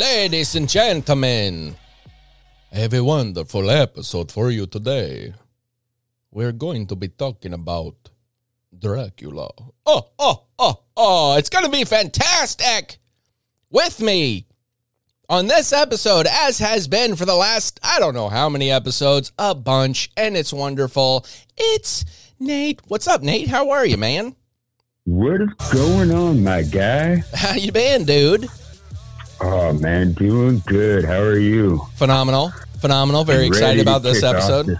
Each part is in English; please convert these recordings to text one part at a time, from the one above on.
Ladies and gentlemen, I have a wonderful episode for you today. We're going to be talking about Dracula. Oh, oh, oh, oh, it's going to be fantastic! With me on this episode, as has been for the last, I don't know how many episodes, a bunch, and it's wonderful. It's Nate. What's up, Nate? How are you, man? What is going on, my guy? How you been, dude? Oh man, doing good. How are you? Phenomenal. Phenomenal. Very excited about this episode. this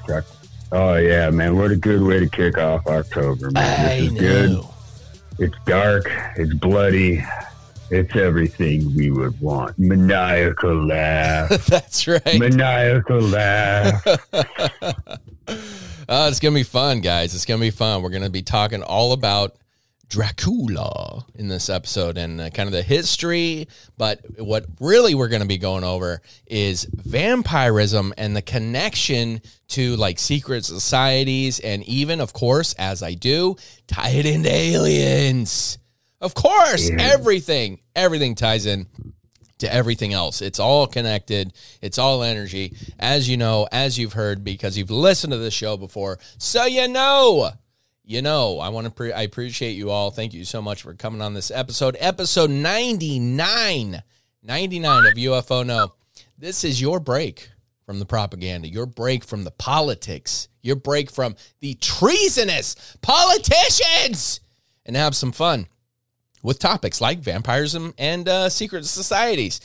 oh yeah, man! What a good way to kick off October, man. I This is good. know. It's dark. It's bloody. It's everything we would want. Maniacal laugh. That's right. Maniacal laugh. Uh, it's gonna be fun, guys. It's gonna be fun. We're gonna be talking all about Dracula in this episode and uh, kind of the history. But what really we're gonna be going over is vampirism and the connection to like secret societies, and even, of course, as I do, tie it into aliens. Of course, Yeah. everything, everything ties in to everything else. It's all connected. It's all energy, as you know, as you've heard, because you've listened to the show before. So you know, you know. I want to. Pre- I appreciate you all. Thank you so much for coming on this episode, episode 99, 99 of UFO No. This is your break from the propaganda, your break from the politics, your break from the treasonous politicians, and have some fun with topics like vampirism and uh, secret societies.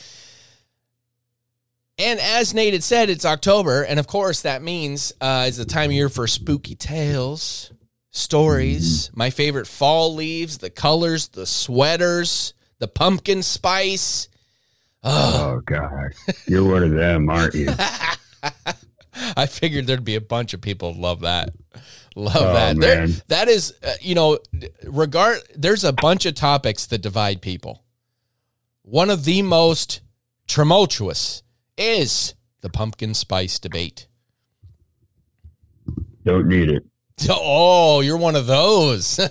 And as Nate had said, it's October, and of course that means uh, it's the time of year for spooky tales, stories. My favorite fall leaves, the colors, the sweaters, the pumpkin spice. oh god, you're one of them, aren't you? I figured there'd be a bunch of people love that. Love Oh, that. There, that is, uh, you know, regard. There's a bunch of topics that divide people. One of the most tumultuous is the pumpkin spice debate. Don't need it. Oh, you're one of those.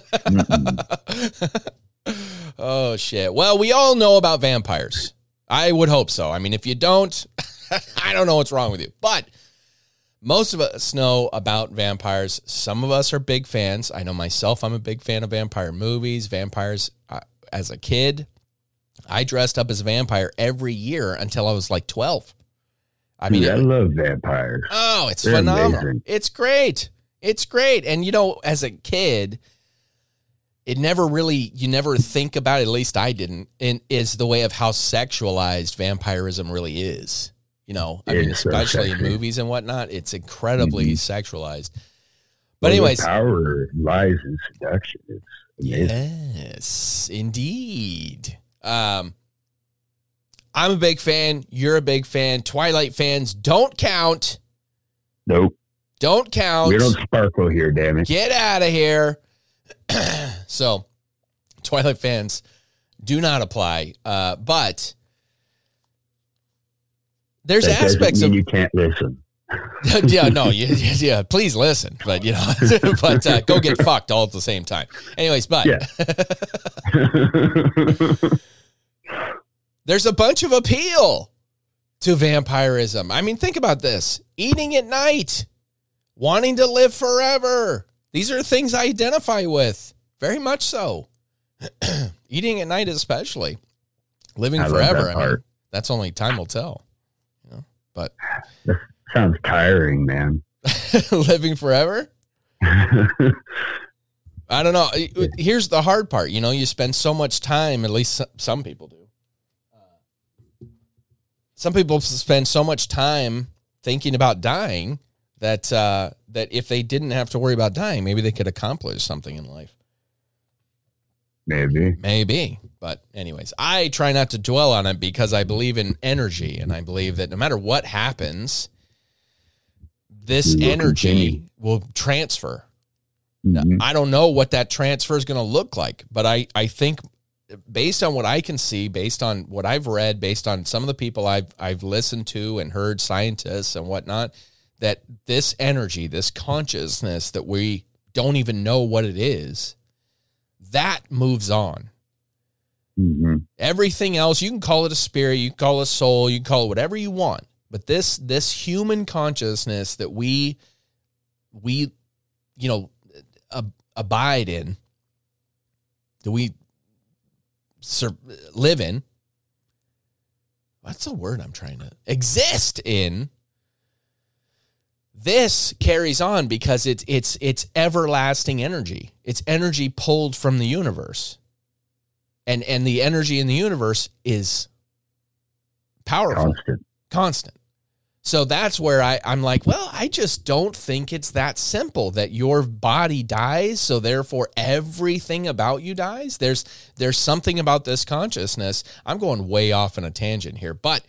oh shit. Well, we all know about vampires. I would hope so. I mean, if you don't, I don't know what's wrong with you. But most of us know about vampires. Some of us are big fans. I know myself, I'm a big fan of vampire movies, vampires uh, as a kid. I dressed up as a vampire every year until I was like 12. I mean, Dude, I love vampires. Oh, it's They're phenomenal. amazing. It's great. It's great. And you know, as a kid, it never really you never think about it, at least I didn't, and is the way of how sexualized vampirism really is. You know, I mean, It's so especially in movies and whatnot, it's incredibly Mhm. sexualized. But Well, anyways, power lies in seduction. It's amazing. Yes, indeed. Um, I'm a big fan. You're a big fan. Twilight fans don't count. Nope. Don't count. We don't sparkle here, damn it. Get out of here. so, Twilight fans do not apply. Uh, but there's That aspects of you can't listen. yeah, no, yeah, yeah, yeah, please listen, but you know, but uh, go get fucked all at the same time. Anyways, but Yeah. there's a bunch of appeal to vampirism. I mean, think about this: eating at night, wanting to live forever. These are things I identify with very much so. eating at night, especially living I forever. I mean, that's only time will tell. You know, but Sounds tiring, man. living forever. I don't know. Here's the hard part. You know, you spend so much time, at least some- some people do. Uh, Some people spend so much time thinking about dying that uh, that if they didn't have to worry about dying, maybe they could accomplish something in life. Maybe. Maybe. But, anyways, I try not to dwell on it because I believe in energy and I believe that no matter what happens, this will energy continue. will transfer. Mhm. I don't know what that transfer is going to look like, but I, I think based on what I can see, based on what I've read, based on some of the people I've I've listened to and heard scientists and whatnot, that this energy, this consciousness that we don't even know what it is, that moves on. Mhm. Everything else, you can call it a spirit, you can call it a soul, you can call it whatever you want. But this this human consciousness that we we you know ab- abide in, that we sur- live in. What's the word I'm trying to exist in? This carries on because it's it's it's everlasting energy. It's energy pulled from the universe. And and the energy in the universe is powerful. Constant. constant. So that's where I, i'm like well i just don't think it's that simple that your body dies so therefore everything about you dies. There's there's something about this consciousness. I'm going way off on a tangent here but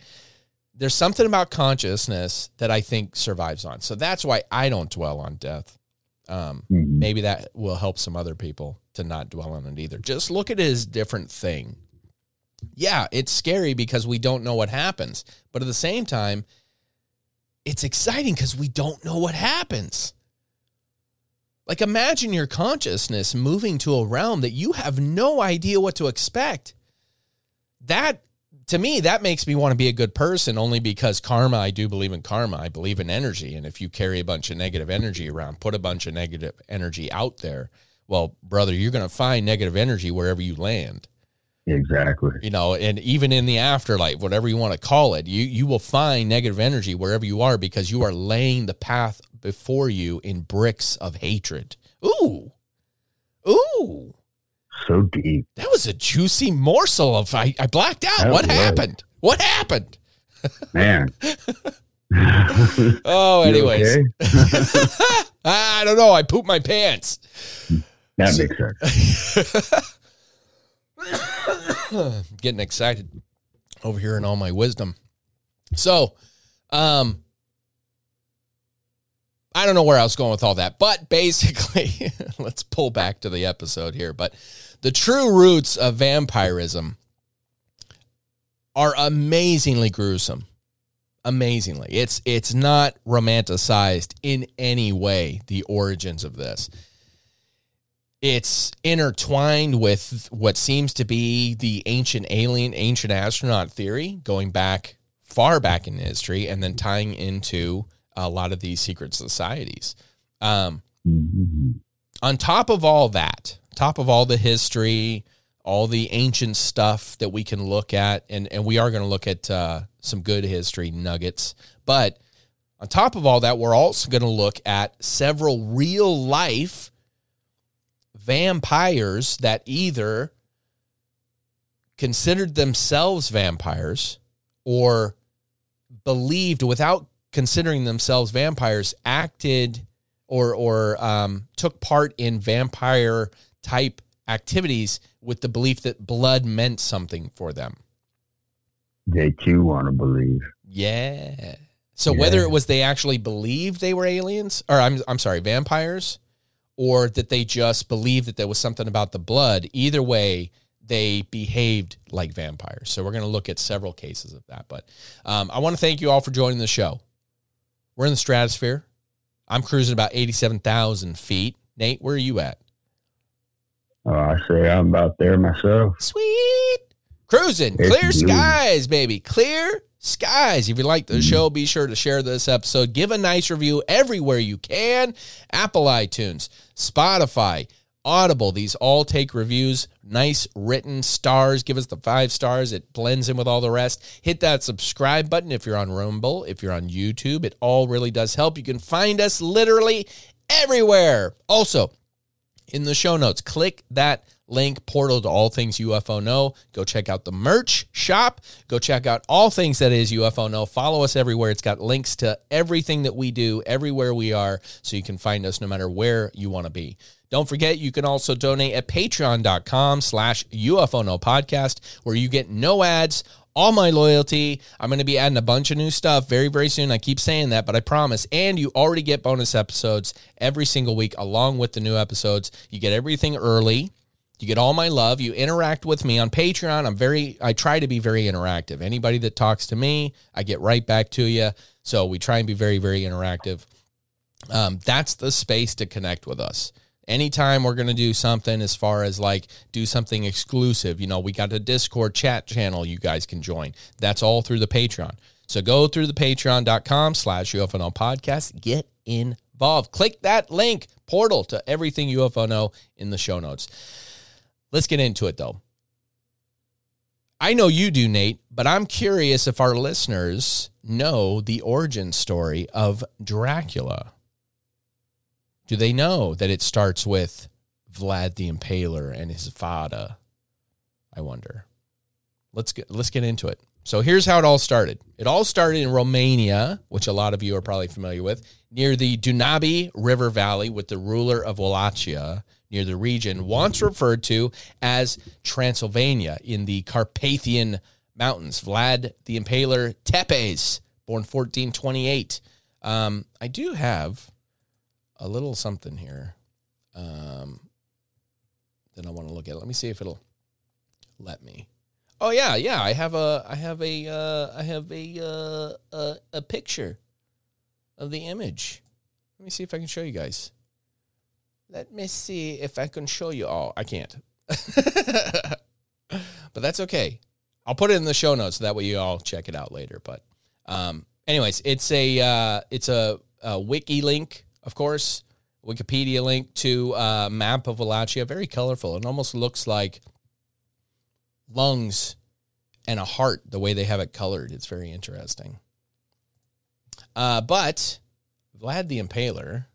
there's something about consciousness that i think survives on so that's why i don't dwell on death um, Mhm. maybe that will help some other people to not dwell on it either. Just look at it as a different thing. Yeah, it's scary because we don't know what happens, but at the same time, it's exciting because we don't know what happens. Like, imagine your consciousness moving to a realm that you have no idea what to expect. That, to me, that makes me want to be a good person only because karma, I do believe in karma. I believe in energy. And if you carry a bunch of negative energy around, put a bunch of negative energy out there, well, brother, you're going to find negative energy wherever you land Exactly. you know and even in the afterlife whatever you want to call it you you will find negative energy wherever you are because you are laying the path before you in bricks of hatred ooh ooh So deep. that was a juicy morsel of i, I blacked out That what was. happened what happened Man. oh anyways i don't know i pooped my pants That makes sense. getting excited over here in all my wisdom. So, um, I don't know where I was going with all that, but basically, let's pull back to the episode here. But the true roots of vampirism are amazingly gruesome. Amazingly, it's it's not romanticized in any way. The origins of this it's intertwined with what seems to be the ancient alien, ancient astronaut theory, going back far back in history, and then tying into a lot of these secret societies. Um, Mhm. on top of all that, top of all the history, all the ancient stuff that we can look at, and, and we are going to look at uh, some good history nuggets. But on top of all that, we're also going to look at several real life vampires that either considered themselves vampires or believed without considering themselves vampires acted or or um, took part in vampire type activities with the belief that blood meant something for them. They too want to believe. Yeah. So whether it was they actually believed they were aliens, or I'm I'm sorry, vampires, or that they just believed that there was something about the blood, either way, they behaved like vampires. So we're going to look at several cases of that. But um, I want to thank you all for joining the show. We're in the stratosphere. I'm cruising about eighty-seven thousand feet. Nate, where are you at? Oh, I say I'm about there myself. Sweet. Cruising. It's Clear skies, baby. Clear skies. If you like the hmm. show, be sure to share this episode. Give a nice review everywhere you can. Apple iTunes, Spotify, Audible. These all take reviews. Nice written stars. Give us the five stars. It blends in with all the rest. Hit that subscribe button if you're on Rumble, if you're on YouTube. It all really does help. You can find us literally everywhere. Also, in the show notes, click that link portal to all things UFO know. Go check out the merch shop. Go check out all things that is UFO know. Follow us everywhere. It's got links to everything that we do, everywhere we are, so you can find us no matter where you want to be. Don't forget, you can also donate at patreon.com slash UFO podcast, where you get no ads, all my loyalty. I'm going to be adding a bunch of new stuff very, very soon. I keep saying that, but I promise. And you already get bonus episodes every single week along with the new episodes. You get everything early. You get all my love. You interact with me on Patreon. I'm very, I try to be very interactive. Anybody that talks to me, I get right back to you. So we try and be very, very interactive. Um, that's the space to connect with us. Anytime we're going to do something as far as like do something exclusive, you know, we got a Discord chat channel you guys can join. That's all through the Patreon. So go through the patreon.com slash UFO podcast. Get involved. Click that link, portal to everything UFO know in the show notes. Let's get into it though. I know you do, Nate, but I'm curious if our listeners know the origin story of Dracula. Do they know that it starts with Vlad the Impaler and his Vada? I wonder. Let's get let's get into it. So here's how it all started. It all started in Romania, which a lot of you are probably familiar with, near the Danube River Valley with the ruler of Wallachia near the region, once referred to as Transylvania in the Carpathian Mountains. Vlad the Impaler Tepes, born 1428. Um, I do have a little something here um, that I want to look at. Let me see if it'll let me. Oh yeah, yeah. I have a, I have a, uh, I have a, uh, a, a picture of the image. Let me see if I can show you guys. Let me see if I can show you all. I can't, but that's okay. I'll put it in the show notes so that way you all check it out later. But, um, anyways, it's a, uh, it's a, a wiki link, of course, Wikipedia link to a map of Wallachia. Very colorful. It almost looks like lungs and a heart the way they have it colored. It's very interesting. Uh, but Vlad the Impaler,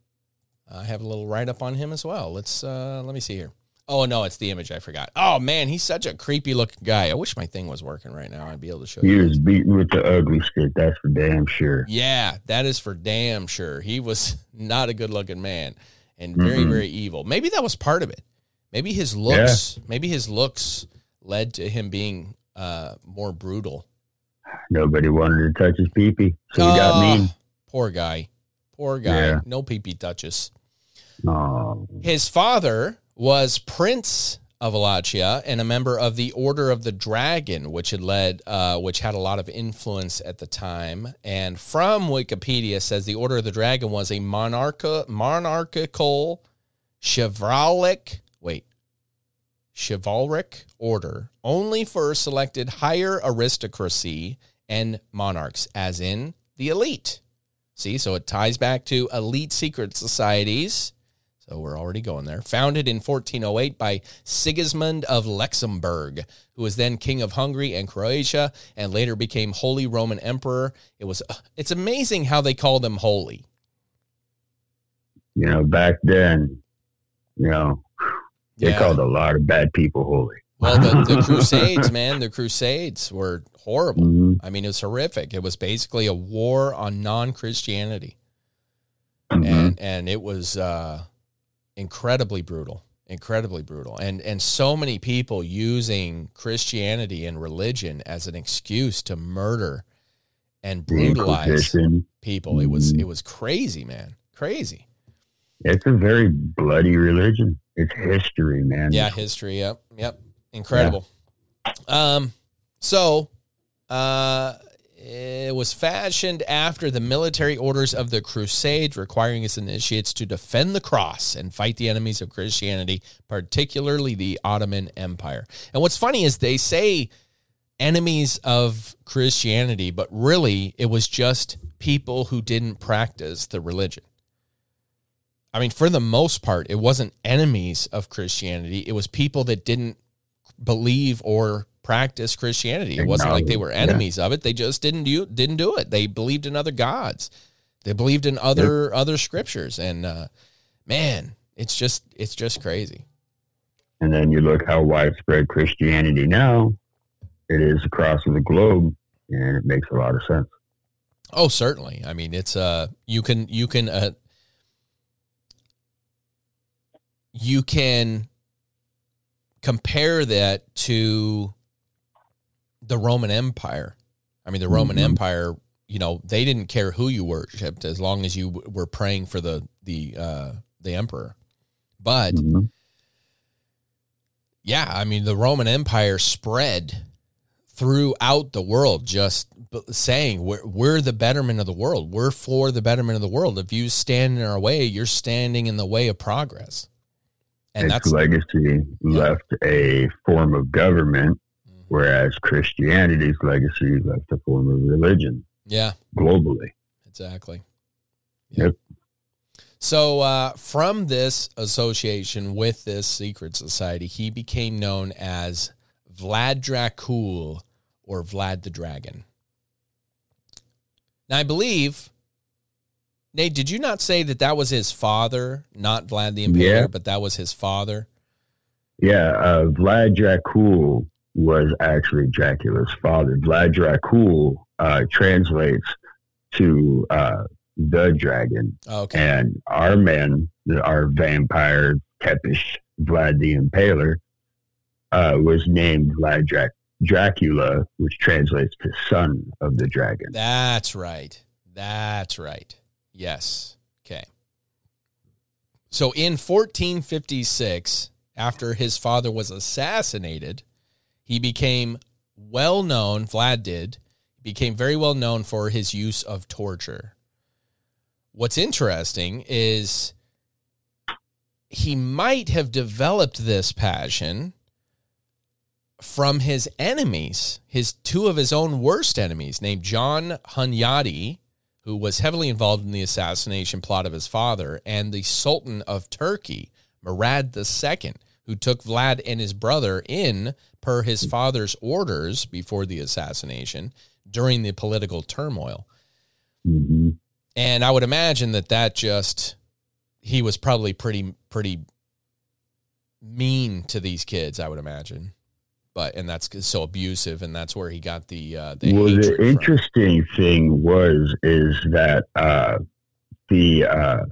I have a little write up on him as well. Let's uh, let me see here. Oh no, it's the image I forgot. Oh man, he's such a creepy looking guy. I wish my thing was working right now. I'd be able to show He you. He was beaten with the ugly stick, that's for damn sure. Yeah, that is for damn sure. He was not a good looking man and very, Mhm. very evil. Maybe that was part of it. Maybe his looks, maybe his looks led to him being uh, more brutal. Nobody wanted to touch his peepee, so he got Oh, mean. Poor guy. Poor guy. Yeah. No pee touches. Oh, His father was Prince of Wallachia and a member of the Order of the Dragon, which had led, uh, which had a lot of influence at the time. And from Wikipedia says the Order of the Dragon was a monarcha, monarchical, chivalric, wait, chivalric order only for selected higher aristocracy and monarchs, as in the elite. See, so it ties back to elite secret societies. So we're already going there. Founded in 1408 by Sigismund of Luxembourg, who was then king of Hungary and Croatia and later became Holy Roman Emperor. It was it's amazing how they call them holy. you know, back then, you know, they Yeah. called a lot of bad people holy. Well, the, the Crusades, man, the Crusades were horrible. Mhm. I mean, it was horrific. It was basically a war on non-Christianity. Mhm. and and it was uh, incredibly brutal, incredibly brutal, and and so many people using Christianity and religion as an excuse to murder and brutalize people. It was Mhm. it was crazy, man, crazy. It's a very bloody religion. It's history, man. Yeah, history. Yep, yep, incredible. Um, so, uh, it was fashioned after the military orders of the Crusades, requiring its initiates to defend the cross and fight the enemies of Christianity, particularly the Ottoman Empire. And what's funny is they say enemies of Christianity, but really it was just people who didn't practice the religion. I mean, for the most part, it wasn't enemies of Christianity. It was people that didn't believe or practice Christianity. It wasn't like they were Acknowledge, yeah. enemies of it. They just didn't do didn't do it. They believed in other gods. They believed in other other scriptures. And uh, man, it's just it's just crazy. And then you look how widespread Christianity now it is across the globe, and it makes a lot of sense. Oh, certainly. I mean, it's uh you can you can uh you can compare that to the Roman Empire. I mean, the Roman Mhm. Empire, you know, they didn't care who you worshipped as long as you w- were praying for the the uh the emperor. But Mhm. yeah, I mean, the Roman Empire spread throughout the world, just b- saying we're, we're the betterment of the world. We're for the betterment of the world. If you stand in our way, you're standing in the way of progress. And its that's legacy left a form of government, whereas Christianity's legacy is left a form of religion yeah, globally. exactly. Yep. So, uh, from this association with this secret society, he became known as Vlad Dracul or Vlad the Dragon. Now, I believe, Nate, did you not say that that was his father, not Vlad the Impaler, Yeah. but that was his father? Yeah, uh, Vlad Dracul was actually Dracula's father. Vlad Dracul uh, translates to uh, the dragon, Okay. and our man, our vampire Tepes, Vlad the Impaler, uh, was named Vlad Drac- Dracula, which translates to son of the dragon. That's right. That's right. Yes. Okay. So in 1456, after his father was assassinated, he became well known, Vlad did, became very well known for his use of torture. What's interesting is he might have developed this passion from his enemies, his two of his own worst enemies, named John Hunyadi, who was heavily involved in the assassination plot of his father, and the Sultan of Turkey, Murad II, who took Vlad and his brother in per his father's orders before the assassination during the political turmoil. hmm And I would imagine that that just he was probably pretty pretty mean to these kids. I would imagine, but and that's so abusive, and that's where he got the uh, the well, the from. interesting thing was is that uh, the uh,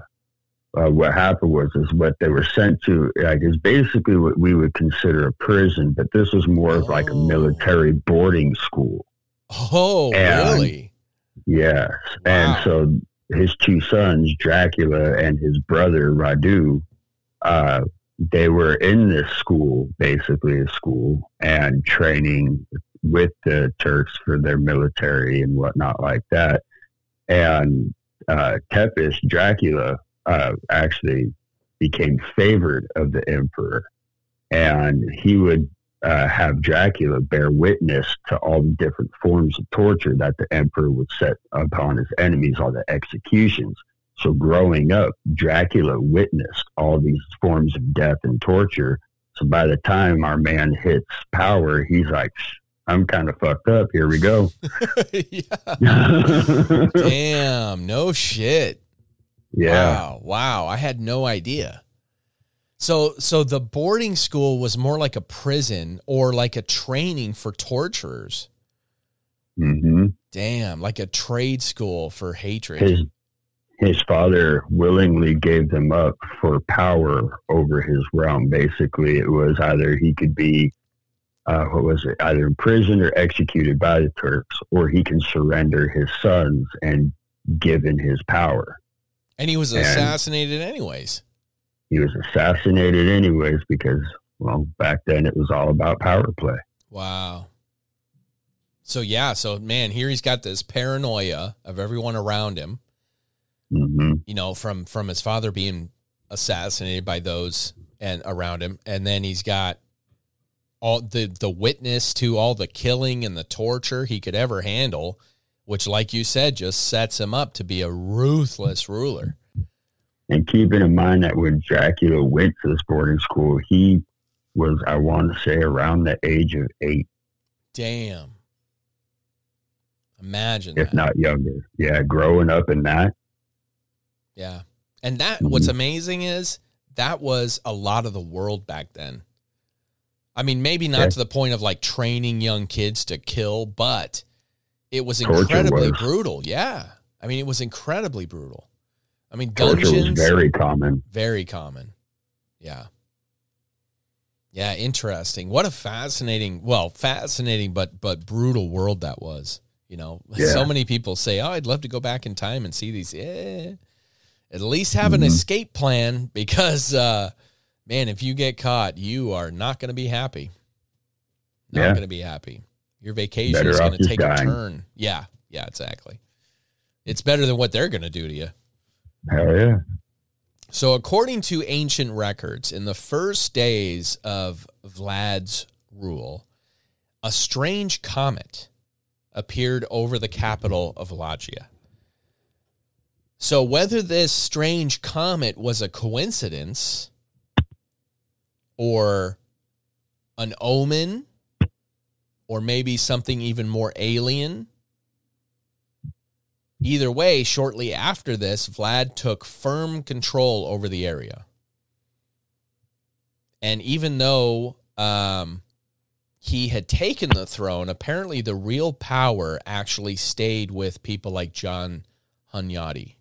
uh, what happened was is what they were sent to like is basically what we would consider a prison, but this was more of like a Oh. military boarding school. Oh, And- really? Yes, Wow. and so his two sons, Dracula and his brother Radu, uh, they were in this school, basically a school, and training with the Turks for their military and whatnot like that. And uh, Tepes, Dracula, uh, actually became favored of the emperor, and he would uh, have Dracula bear witness to all the different forms of torture that the emperor would set upon his enemies, all the executions. So, growing up, Dracula witnessed all these forms of death and torture. So, by the time our man hits power, he's like, I'm kind of fucked up. Here we go. Damn, no shit. Yeah. Wow, wow. I had no idea. So so the boarding school was more like a prison or like a training for torturers. hmm Damn, like a trade school for hatred. His his father willingly gave them up for power over his realm. Basically, it was either he could be, uh, what was it, either imprisoned or executed by the Turks, or he can surrender his sons and given his power. And he was and- assassinated anyways. He was assassinated anyways because, well, back then it was all about power play. Wow. So yeah, so man, here he's got this paranoia of everyone around him. hmm you know, from from his father being assassinated by those and around him, and then he's got all the the witness to all the killing and the torture he could ever handle, which, like you said, just sets him up to be a ruthless ruler. And keeping in mind that when Dracula went to this boarding school, he was, I want to say, around the age of eight. Damn. Imagine if that. not younger. Yeah, growing up in that. Yeah. And that what's Mhm. amazing is that was a lot of the world back then. I mean, maybe not Okay. to the point of like training young kids to kill, but it was incredibly was. brutal. Yeah. I mean, it was incredibly brutal. I mean, dungeons very common. very common. Yeah. Yeah, interesting. What a fascinating, well, fascinating but but brutal world that was. You know, Yeah. so many people say, "Oh, I'd love to go back in time and see these." Eh, at least have an Mhm. escape plan because, uh, man, if you get caught, you are not going to be happy. Not Yeah. going to be happy. Your vacation Better is going to take a turn. Yeah, yeah, exactly. It's better than what they're going to do to you. Hell yeah. So, according to ancient records, in the first days of Vlad's rule, a strange comet appeared over the capital of Wallachia. So, whether this strange comet was a coincidence or an omen or maybe something even more alien, Either way, shortly after this, Vlad took firm control over the area. And even though um, he had taken the throne, apparently the real power actually stayed with people like John Hunyadi,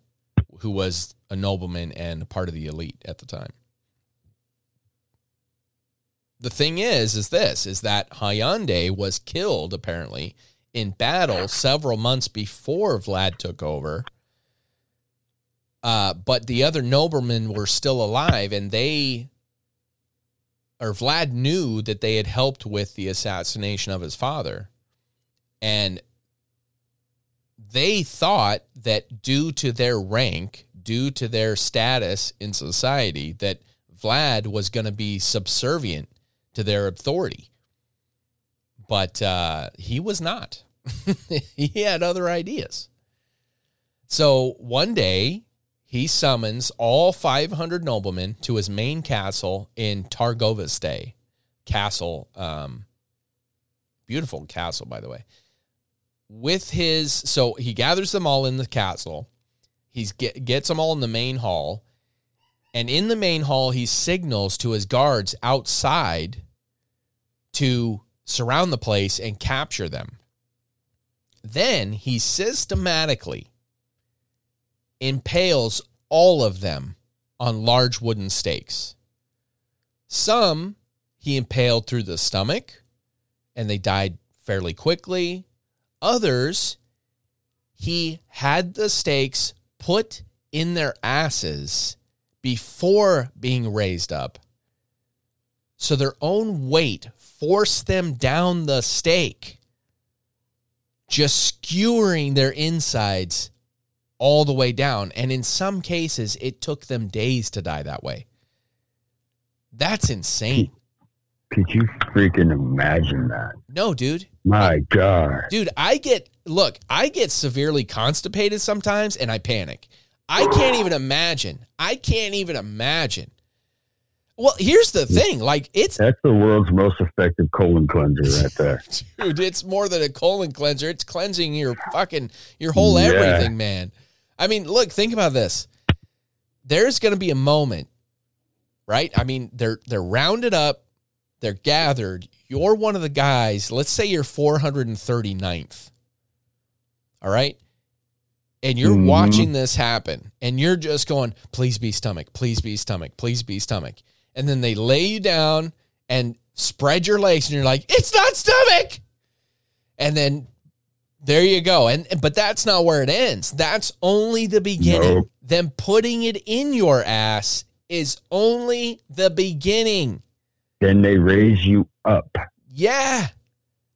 who was a nobleman and part of the elite at the time. The thing is, is this, is that Hunyadi was killed, apparently, in battle several months before Vlad took over. Uh, but the other noblemen were still alive, and they, or Vlad knew that they had helped with the assassination of his father. And they thought that due to their rank, due to their status in society, that Vlad was going to be subservient to their authority but uh, he was not. he had other ideas. So one day, he summons all 500 noblemen to his main castle in Targoviste Castle. Um, beautiful castle, by the way. With his, so he gathers them all in the castle. He's get, gets them all in the main hall, and in the main hall, he signals to his guards outside to surround the place and capture them. Then he systematically impales all of them on large wooden stakes. Some he impaled through the stomach and they died fairly quickly. Others he had the stakes put in their asses before being raised up. So their own weight forced them down the stake, just skewering their insides all the way down. And in some cases, it took them days to die that way. That's insane. Could you freaking imagine that? No, dude. My God. Dude, I get look, I get severely constipated sometimes and I panic. I can't even imagine. I can't even imagine. Well, here's the thing. Like it's That's the world's most effective colon cleanser right there. dude, it's more than a colon cleanser. It's cleansing your fucking your whole Yeah. everything, man. I mean, look, think about this. There's going to be a moment, right? I mean, they're they're rounded up, they're gathered. You're one of the guys. Let's say you're 439th. All right? And you're Mhm. watching this happen and you're just going, "Please be stomach, please be stomach, please be stomach." And then they lay you down and spread your legs and you're like, "It's not stomach." And then there you go. And but that's not where it ends. That's only the beginning. Nope. Them putting it in your ass is only the beginning. then they raise you up. Yeah.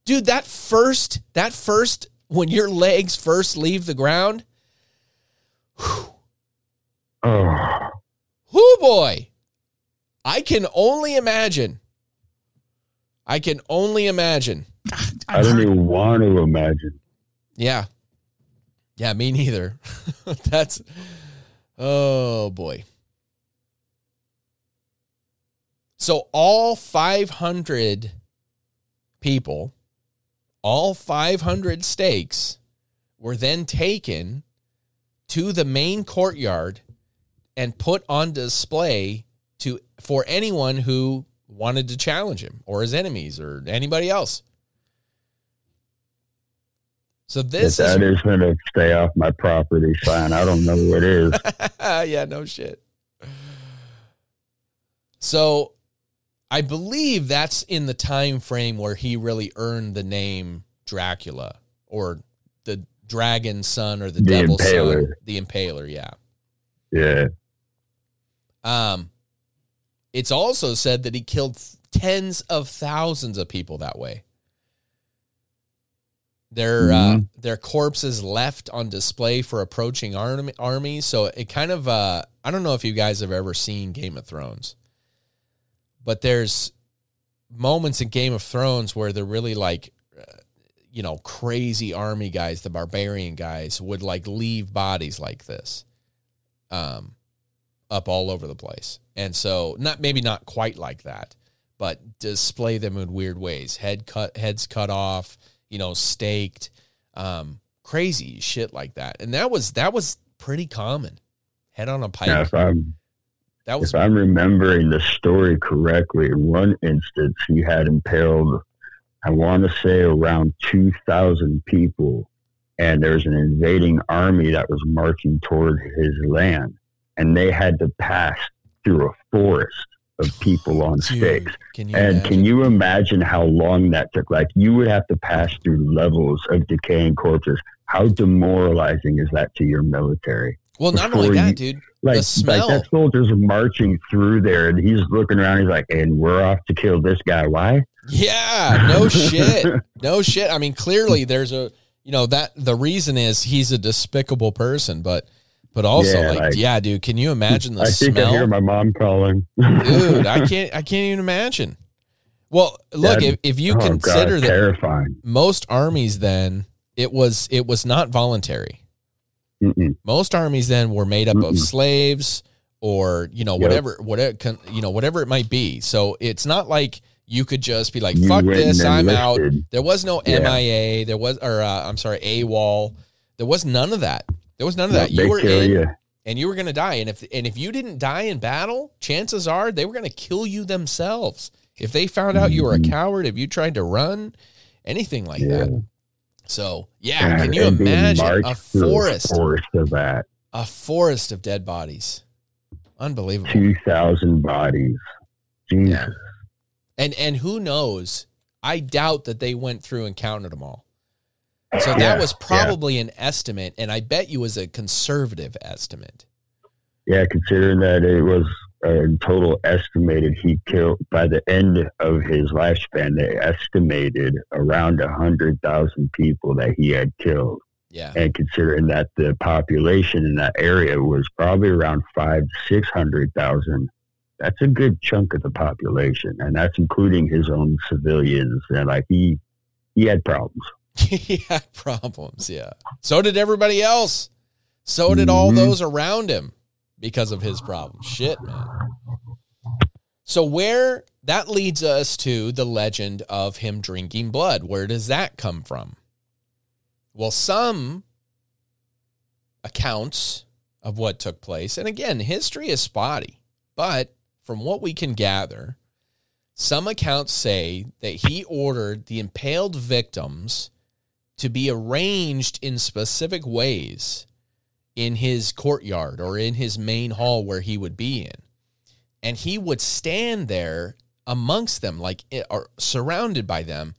Dude, that first that first when your legs first leave the ground, Oh, whoo boy. I can only imagine. I can only imagine. I don't even want to imagine. Yeah. Yeah, me neither. That's oh boy. So all 500 people, all 500 stakes were then taken to the main courtyard and put on display to for anyone who wanted to challenge him or his enemies or anybody else. So this that is to stay off my property sign. I don't know what is. yeah, no shit. So I believe that's in the time frame where he really earned the name Dracula or the dragon son or the, The devil's son. The impaler, yeah. Yeah. Um it's also said that he killed tens of thousands of people that way. Their uh, Mhm. their corpses left on display for approaching army, armies. So it kind of uh, I don't know if you guys have ever seen Game of Thrones, but there's moments in Game of Thrones where they're really like, uh, you know, crazy army guys, the barbarian guys would like leave bodies like this, um, up all over the place. And so not maybe not quite like that, but display them in weird ways. Head cut, heads cut off, you know, staked, um, crazy shit like that. And that was that was pretty common. Head on a pike. Now, if I'm that was if I'm remembering the story correctly, in one instance he had impaled, I want to say around two thousand people, and there's an invading army that was marching toward his land, and they had to pass through a forest of people on Dude, stakes. Can And imagine? can you imagine how long that took? Like you would have to pass through levels of decaying corpses. How demoralizing is that to your military? well, not only that, you- dude. Like, The smell. like that soldier's marching through there, and he's looking around. He's like, "And we're off to kill this guy. Why?" Yeah, no shit. No shit. I mean, clearly there's a you know that the reason is he's a despicable person, but but also Yeah, like, like- yeah, dude, can you imagine the I think I hear smell? my mom calling. dude, I can't I can't even imagine. Well, look, if, if you oh consider God, that terrifying. most armies then it was it was not voluntary. Mm-mm. Most armies then were made up of Mm-mm. slaves or you know Yep. whatever whatever you know whatever it might be. So it's not like you could just be like You fuck this, I'm out. There was no Yeah. MIA. There was, or uh, I'm sorry, AWOL. There was none of that. There was none of that. You were kill in, you. and you were going to die. And if and if you didn't die in battle, chances are they were going to kill you themselves. If they found out you were a Mhm. coward, if you tried to run, anything like Yeah. that. So yeah, God, can you imagine a forest, forest of that? a forest of dead bodies? Unbelievable. Two thousand bodies. Jesus. Yeah. And and who knows? I doubt that they went through and counted them all. So that Yeah, was yeah. probably an estimate, and I bet you was a conservative estimate. Yeah, considering that it was a total estimated he killed by the end of his lifespan, they estimated around a hundred thousand people that he had killed. Yeah. And considering that the population in that area was probably around five, six hundred thousand, that's a good chunk of the population. And that's including his own civilians. And like he he had problems. he had problems, yeah. So did everybody else. So did all Mhm. those around him because of his problems. Shit, man. So where that leads us to the legend of him drinking blood. Where does that come from? Well, some accounts of what took place, and again, history is spotty, but from what we can gather, some accounts say that he ordered the impaled victims to be arranged in specific ways in his courtyard or in his main hall where he would be in. And he would stand there amongst them, like eh, or surrounded by them,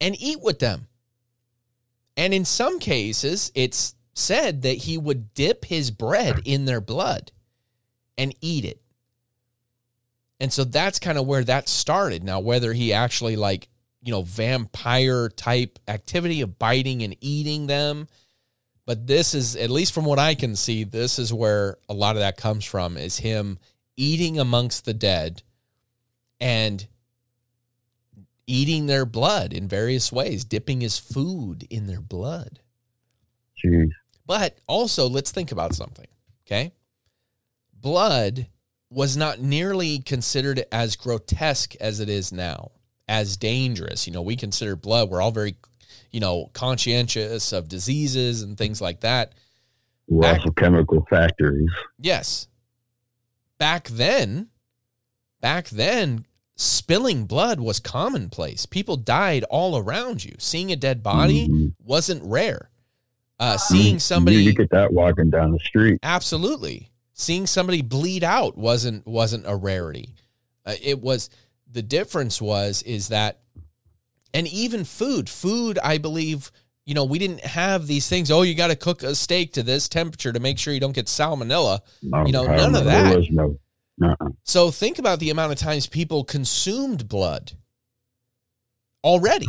and eat with them. And in some cases, it's said that he would dip his bread in their blood and eat it. And so that's kind of where that started. Now, whether he actually like, you know, vampire type activity of biting and eating them, but this is at least from what I can see, this is where a lot of that comes from is him eating amongst the dead and eating their blood in various ways, dipping his food in their blood. Jeez. But also, let's think about something, okay? Blood was not nearly considered as grotesque as it is now, as dangerous. You know, we consider blood, we're all very, you know, conscientious of diseases and things like that. We're Back- also chemical factories. Yes. Back then, back then, spilling blood was commonplace. People died all around you. Seeing a dead body Mhm. wasn't rare. Uh, seeing somebody You get that walking down the street. absolutely seeing somebody bleed out wasn't wasn't a rarity uh, it was the difference was is that and even food food i believe you know we didn't have these things oh you got to cook a steak to this temperature to make sure you don't get salmonella No, You know, I none of that. No. Uh-uh. so think about the amount of times people consumed blood already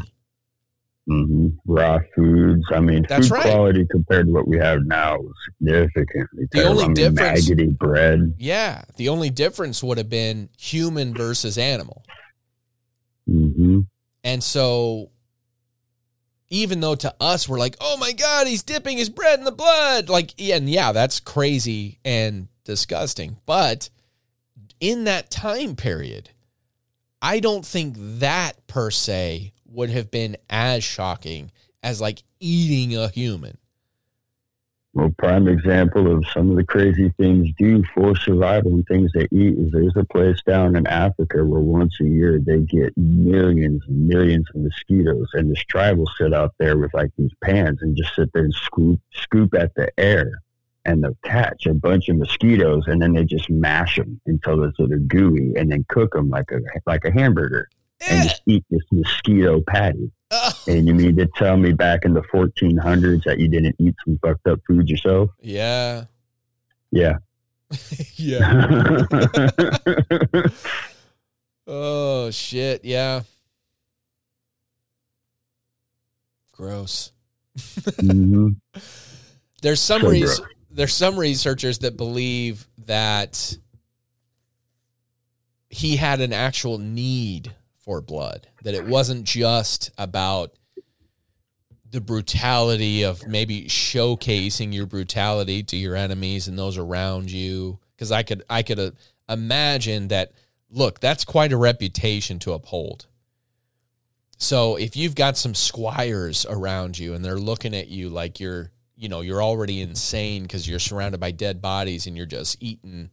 hmm Raw foods. I mean, That's food right. quality compared to what we have now is significantly. The terrible. only I mean, difference- maggoty bread. yeah the only difference would have been human versus animal hmm And so, even though to us we're like, oh my God, he's dipping his bread in the blood. Like, and yeah, that's crazy and disgusting. But in that time period, I don't think that per se would have been as shocking as like eating a human. Well, prime example of some of the crazy things do for survival and things they eat is there's a place down in Africa where once a year they get millions and millions of mosquitoes, and this tribe will sit out there with like these pans and just sit there and scoop scoop at the air, and they'll catch a bunch of mosquitoes, and then they just mash them until they're sort of gooey, and then cook them like a like a hamburger, and Eh, just eat this mosquito patty. And you mean to tell me back in the 1400s that you didn't eat some fucked up food yourself? yeah. Yeah. yeah. Oh, shit. Yeah. Gross. Mhm. There's some So res- there's some researchers that believe that he had an actual need for blood that it wasn't just about the brutality of maybe showcasing your brutality to your enemies and those around you. Because I could I could uh, imagine that look that's quite a reputation to uphold. So if you've got some squires around you and they're looking at you like you're, you know, you're already insane because you're surrounded by dead bodies and you're just eating,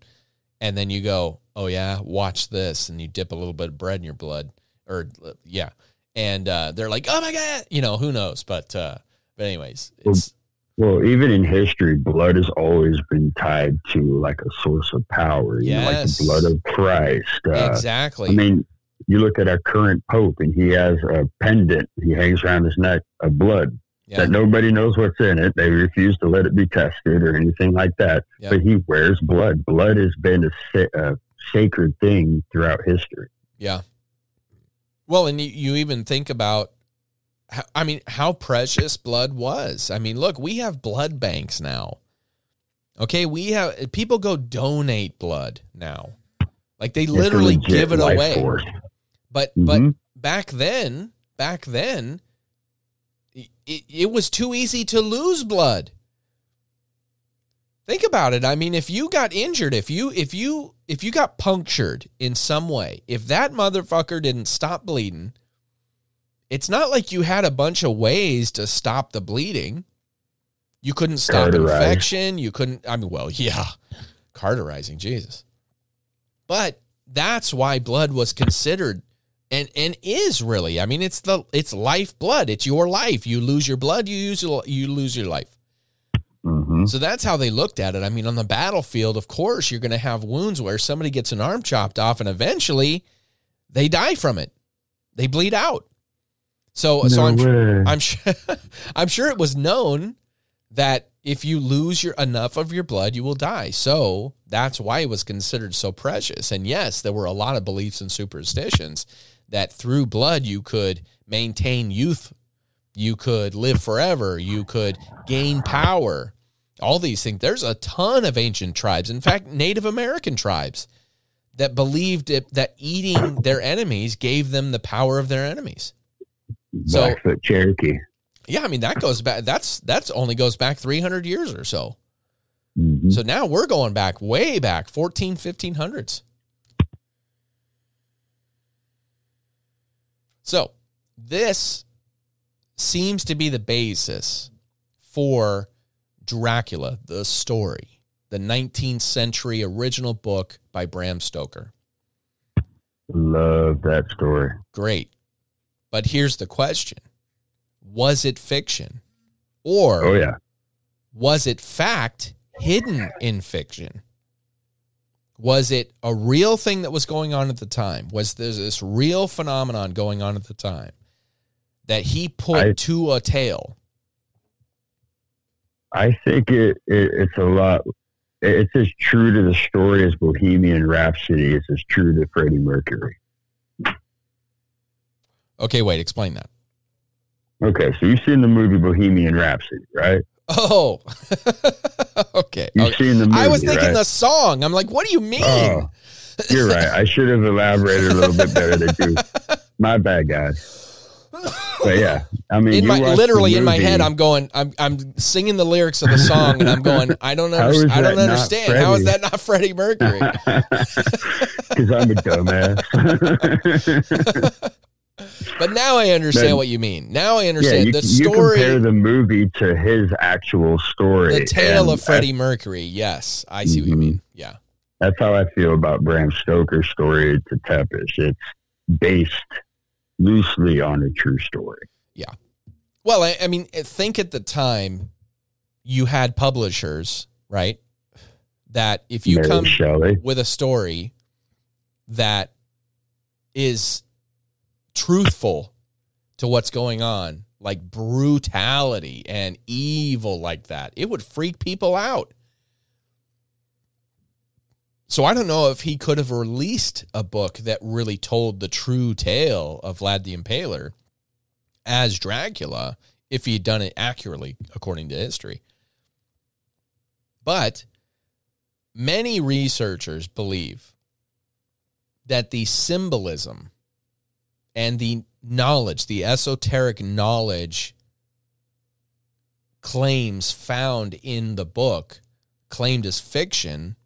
and then you go, oh yeah, watch this, and you dip a little bit of bread in your blood, or yeah, and uh, they're like, oh my god, you know, who knows? But uh, but anyways, it's Well, even in history, blood has always been tied to like a source of power. You know, like the blood of Christ. Uh, exactly. I mean, you look at our current pope, and he has a pendant he hangs around his neck of blood yeah, that nobody knows what's in it. They refuse to let it be tested or anything like that. Yeah. But he wears blood. Blood has been a, sa- a sacred thing throughout history. Yeah. Well, and you, you even think about, how, I mean, how precious blood was. I mean, look, we have blood banks now. Okay, we have people go donate blood now, like they It's literally give it away. force. But but Mhm. back then, back then, it, it was too easy to lose blood. Think about it. I mean, if you got injured, if you if you if you got punctured in some way, if that motherfucker didn't stop bleeding, it's not like you had a bunch of ways to stop the bleeding. You couldn't stop infection. You couldn't. I mean, well, yeah, cauterizing, Jesus. But that's why blood was considered and and is really. I mean, it's the it's life blood. It's your life. You lose your blood, you use you lose your life. So that's how they looked at it. I mean, on the battlefield, of course, you're going to have wounds where somebody gets an arm chopped off, and eventually they die from it. They bleed out. So, so I'm way. I'm sure I'm sure it was known that if you lose your enough of your blood, you will die. So that's why it was considered so precious. And yes, there were a lot of beliefs and superstitions that through blood you could maintain youth, you could live forever, you could gain power. All these things. There's a ton of ancient tribes. In fact, Native American tribes that believed it, that eating their enemies gave them the power of their enemies. so- Blackfoot Cherokee. Yeah, I mean that goes back. That's that's only goes back 300 years or so. Mhm. So now we're going back way back 14 1500s. So, this seems to be the basis for Dracula the story, the 19th century original book by Bram Stoker. Love that story. Great. But here's the question Was it fiction? Or Oh yeah. was it fact hidden in fiction? Was it a real thing that was going on at the time? Was there this real phenomenon going on at the time that he put I- to a tale? I think it, it it's a lot. It's as true to the story as Bohemian Rhapsody is as true to Freddie Mercury. Okay, wait, explain that. Okay, so you've seen the movie Bohemian Rhapsody, right? Oh, okay. You've okay. seen the movie. I was thinking right? the song. I'm like, what do you oh, mean? Oh, you're right. I should have elaborated a little bit better than you. My bad, guys. But yeah, I mean, in my literally in my head, I'm going, I'm I'm singing the lyrics of the song, and I'm going, I don't understand. I don't understand. How is that not Freddie Mercury? because I'm a dumbass. But now I understand Then- what you mean. Now I yeah, understand you, the you compare the movie to his actual story. the tale of Freddie Mercury. Yes, I see what you Mhm. mean. Yeah. That's how I feel about Bram Stoker's story to Tepes. It's based loosely on a true story. Yeah. Well, I, I mean, think at the time you had publishers, right? That if you Mary come Shelley. with a story that is truthful to what's going on, like brutality and evil like that, it would freak people out. So I don't know if he could have released a book that really told the true tale of Vlad the Impaler as Dracula if he had done it accurately according to history. But many researchers believe that the symbolism and the knowledge, the esoteric knowledge claims found in the book, claimed as fiction,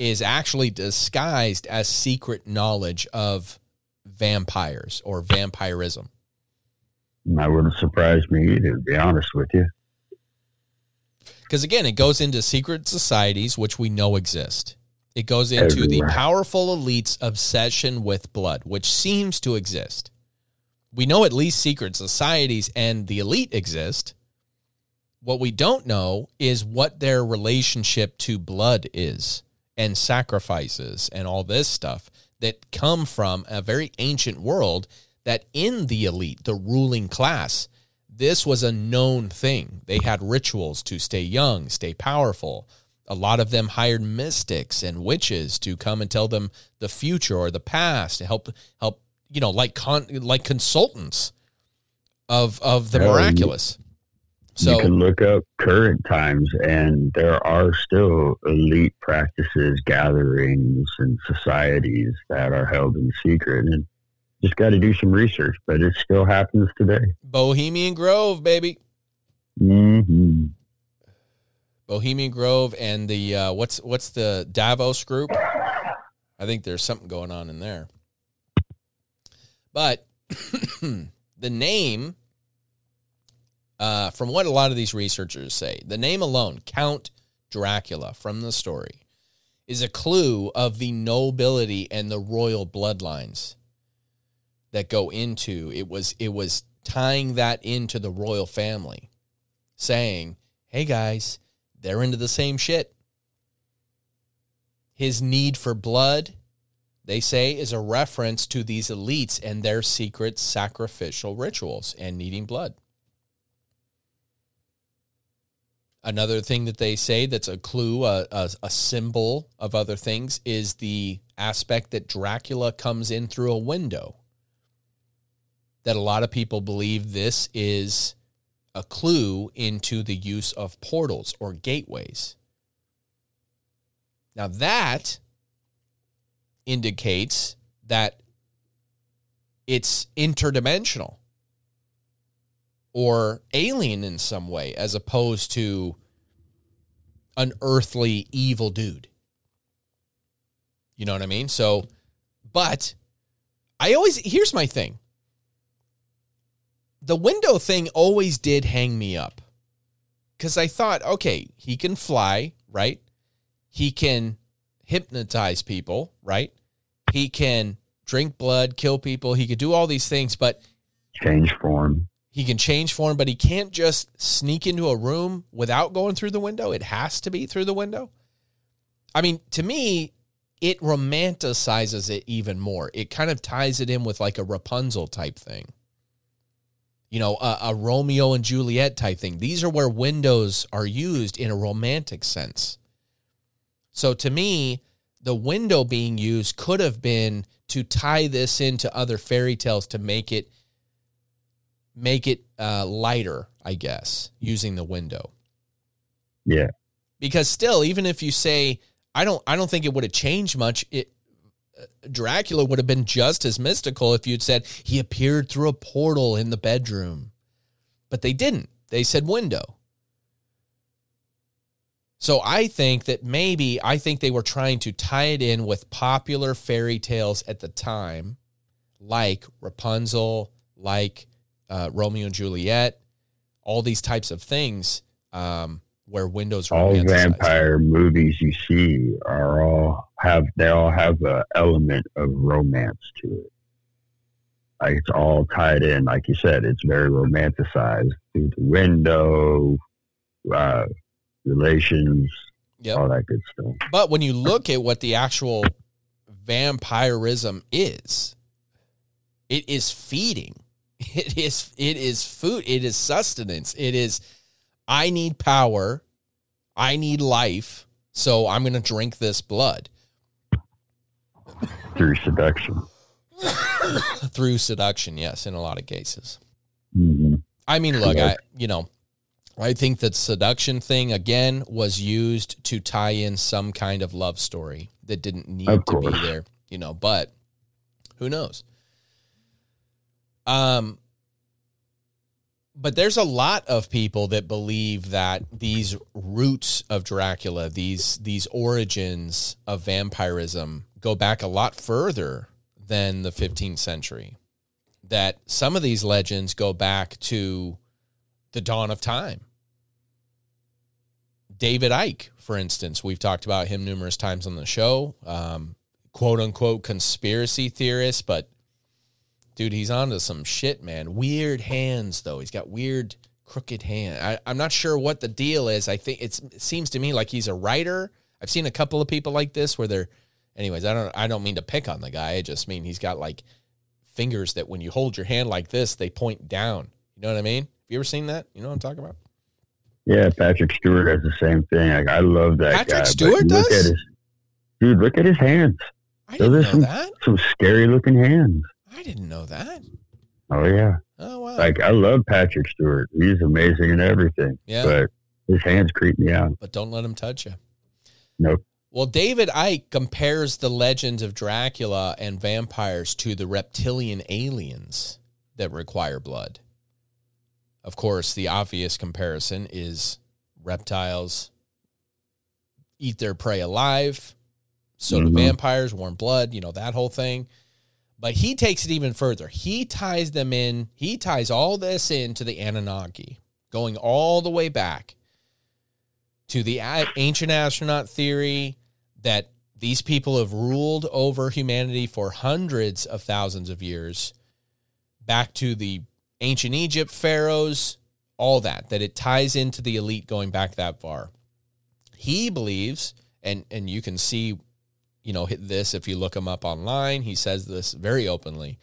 is actually disguised as secret knowledge of vampires or vampirism. That wouldn't surprise me either, to be honest with you. Because again, it goes into secret societies, which we know exist. It goes into the powerful elite's obsession with blood, which seems to exist. We know at least secret societies and the elite exist. What we don't know is what their relationship to blood is and sacrifices and all this stuff that come from a very ancient world that in the elite, the ruling class, this was a known thing. They had rituals to stay young, stay powerful. A lot of them hired mystics and witches to come and tell them the future or the past to help help you know like con, like consultants of of the Yeah, you- you can look up current times, and there are still elite practices, gatherings, and societies that are held in secret. And just got to do some research, but it still happens today. Bohemian Grove, baby. Mm-hmm. Bohemian Grove and the uh, what's what's the Davos group? I think there's something going on in there. But the name, uh, from what a lot of these researchers say, the name alone, Count Dracula from the story, is a clue of the nobility and the royal bloodlines that go into it was it was tying that into the royal family, saying, "Hey guys, they're into the same shit." His need for blood, they say, is a reference to these elites and their secret sacrificial rituals and needing blood. Another thing that they say that's a clue, a, a, a symbol of other things, is the aspect that Dracula comes in through a window. That a lot of people believe this is a clue into the use of portals or gateways. Now, that indicates that it's interdimensional or alien in some way, as opposed to an earthly evil dude. You know what I mean? So, but I always, here's my thing the window thing always did hang me up because I thought, okay, he can fly, right? He can hypnotize people, right? He can drink blood, kill people. He could do all these things, but Change form. He can change form, but he can't just sneak into a room without going through the window. It has to be through the window. I mean, to me, it romanticizes it even more. It kind of ties it in with like a Rapunzel type thing. You know, a, a Romeo and Juliet type thing. These are where windows are used in a romantic sense. So to me, the window being used could have been to tie this into other fairy tales to make it make it uh, lighter, I guess, using the window. Yeah. Because still, even if you say, I don't, I don't think it would have changed much. It uh, Dracula would have been just as mystical if you'd said he appeared through a portal in the bedroom, but they didn't. They said window. So I think that maybe I think they were trying to tie it in with popular fairy tales at the time, like Rapunzel, like uh, Romeo and Juliet, all these types of things um, where windows All vampire movies you see are all have they all have an element of romance to it. Like it's all tied in. Like you said, it's very romanticized through the window, uh, relations, Yep. all that good stuff. But when you look at what the actual vampirism is, it is feeding. It is it is food. It is sustenance. It is I need power. I need life. So I'm going to drink this blood through seduction. through seduction. Yes, in a lot of cases. hmm I mean, look, I you know, I think that seduction thing again was used to tie in some kind of love story that didn't need to be there, you know, but who knows? Um but there's a lot of people that believe that these roots of Dracula, these these origins of vampirism go back a lot further than the 15th century. That some of these legends go back to the dawn of time. David Icke, for instance, we've talked about him numerous times on the show. Um, quote unquote conspiracy theorist, but dude, he's onto some shit, man. Weird hands, though. He's got weird, crooked hand. I, I'm not sure what the deal is. I think it's, it seems to me like he's a writer. I've seen a couple of people like this where they're, anyways. I don't. I don't mean to pick on the guy. I just mean he's got like fingers that when you hold your hand like this, they point down. You know what I mean? Have you ever seen that? You know what I'm talking about? Yeah, Patrick Stewart has the same thing. Like I love that Patrick guy. Stewart look does? At his, dude, look at his hands. I Those are know some, that. some scary looking hands. I didn't know that. Oh yeah. Oh wow. Like I love Patrick Stewart. He's amazing in everything. Yeah. But his hands creep me out. but don't let him touch you. Nope. Well, David Icke compares the legends of Dracula and vampires to the reptilian aliens that require blood. Of course, the obvious comparison is reptiles eat their prey alive, so do Mhm. vampires, warm blood, you know, that whole thing. But he takes it even further. He ties them in, he ties all this into the Anunnaki, going all the way back to the ancient astronaut theory that these people have ruled over humanity for hundreds of thousands of years, back to the ancient Egypt pharaohs, all that, that it ties into the elite going back that far. He believes, and and you can see, you know, hit this if you look him up online. He says this very openly.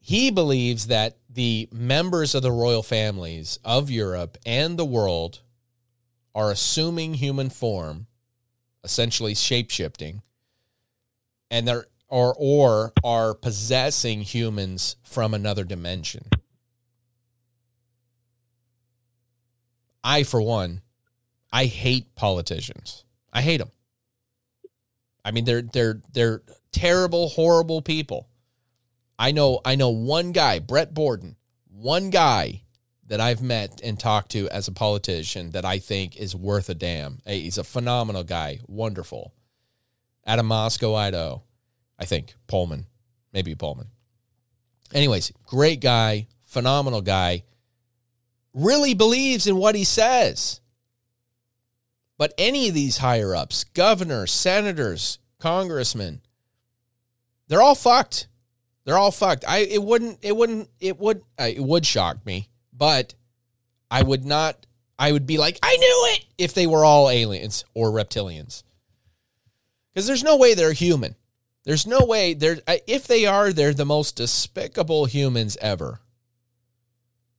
He believes that the members of the royal families of Europe and the world are assuming human form, essentially shapeshifting, and they're or or are possessing humans from another dimension. I, for one, I hate politicians. I hate them. I mean, they're they're they're terrible, horrible people. I know I know one guy, Brett Borden, one guy that I've met and talked to as a politician that I think is worth a damn. He's a phenomenal guy, wonderful. Out of Moscow, Idaho, I think Pullman, maybe Pullman. Anyways, great guy, phenomenal guy. Really believes in what he says. But any of these higher ups, governors, senators, congressmen, They're all fucked. They're all fucked. I it wouldn't it wouldn't it would uh, it would shock me, but I would not I would be like, I knew it if they were all aliens or reptilians. Cuz there's no way they're human. There's no way they're uh, if they are, they're the most despicable humans ever.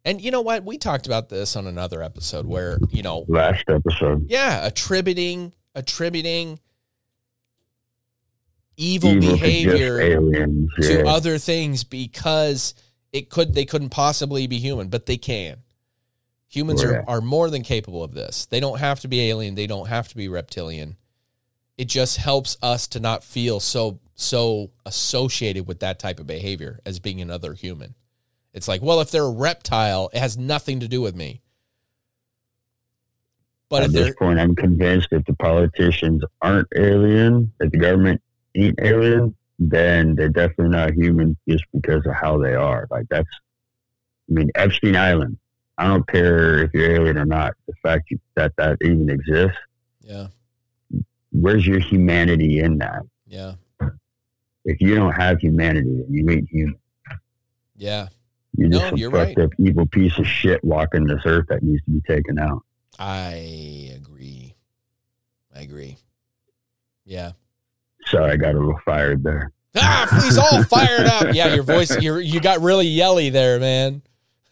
And you know what? We talked about this on another episode where, you know, Last episode. yeah, attributing attributing evil, Evil to just behavior to other things because it could they couldn't possibly be human, but they can. Humans are, are more than capable of this. They don't have to be alien, they don't have to be reptilian. It just helps us to not feel so so associated with that type of behavior as being another human. It's like, well, if they're a reptile, it has nothing to do with me. But At this point, I'm convinced if the politicians aren't alien, if the government ain't alien, then they're definitely not human just because of how they are. Like that's, I mean, Epstein Island. I don't care if you're alien or not. The fact that that even exists, yeah, where's your humanity in that? yeah, If you don't have humanity, then you ain't human. yeah. You're No, just fucked right. evil piece of shit walking this earth that needs to be taken out. I agree. I agree. Yeah. Sorry, I got a little fired there. Ah, he's all fired up. Yeah, your voice, you you got really yelly there, man.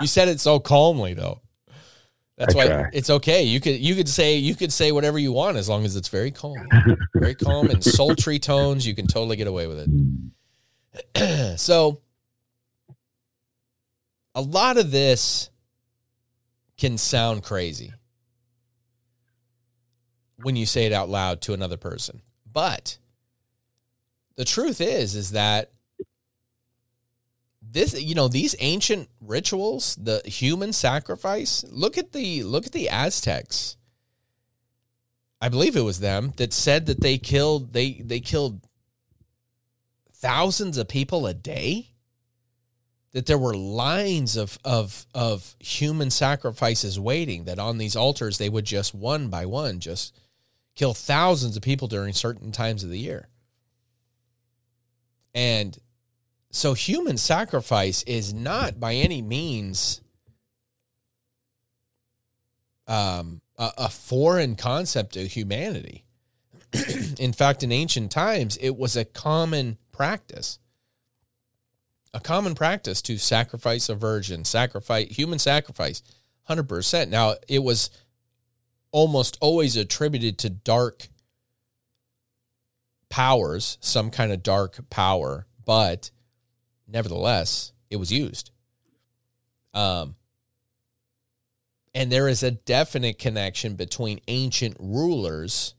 You said it so calmly though. That's I why try. it's okay. You could you could say you could say whatever you want as long as it's very calm, very calm and sultry tones. You can totally get away with it. so, a lot of this can sound crazy when you say it out loud to another person, but the truth is is that this you know these ancient rituals the human sacrifice look at the look at the aztecs. I believe it was them that said that they killed they they killed thousands of people a day that there were lines of of of human sacrifices waiting that on these altars they would just one by one just kill thousands of people during certain times of the year and so human sacrifice is not by any means um, a, a foreign concept to humanity. in fact, in ancient times, it was a common practice. A common practice to sacrifice a virgin, sacrifice human sacrifice, hundred percent. Now it was almost always attributed to dark powers, some kind of dark power, but nevertheless, it was used. Um, and there is a definite connection between ancient rulers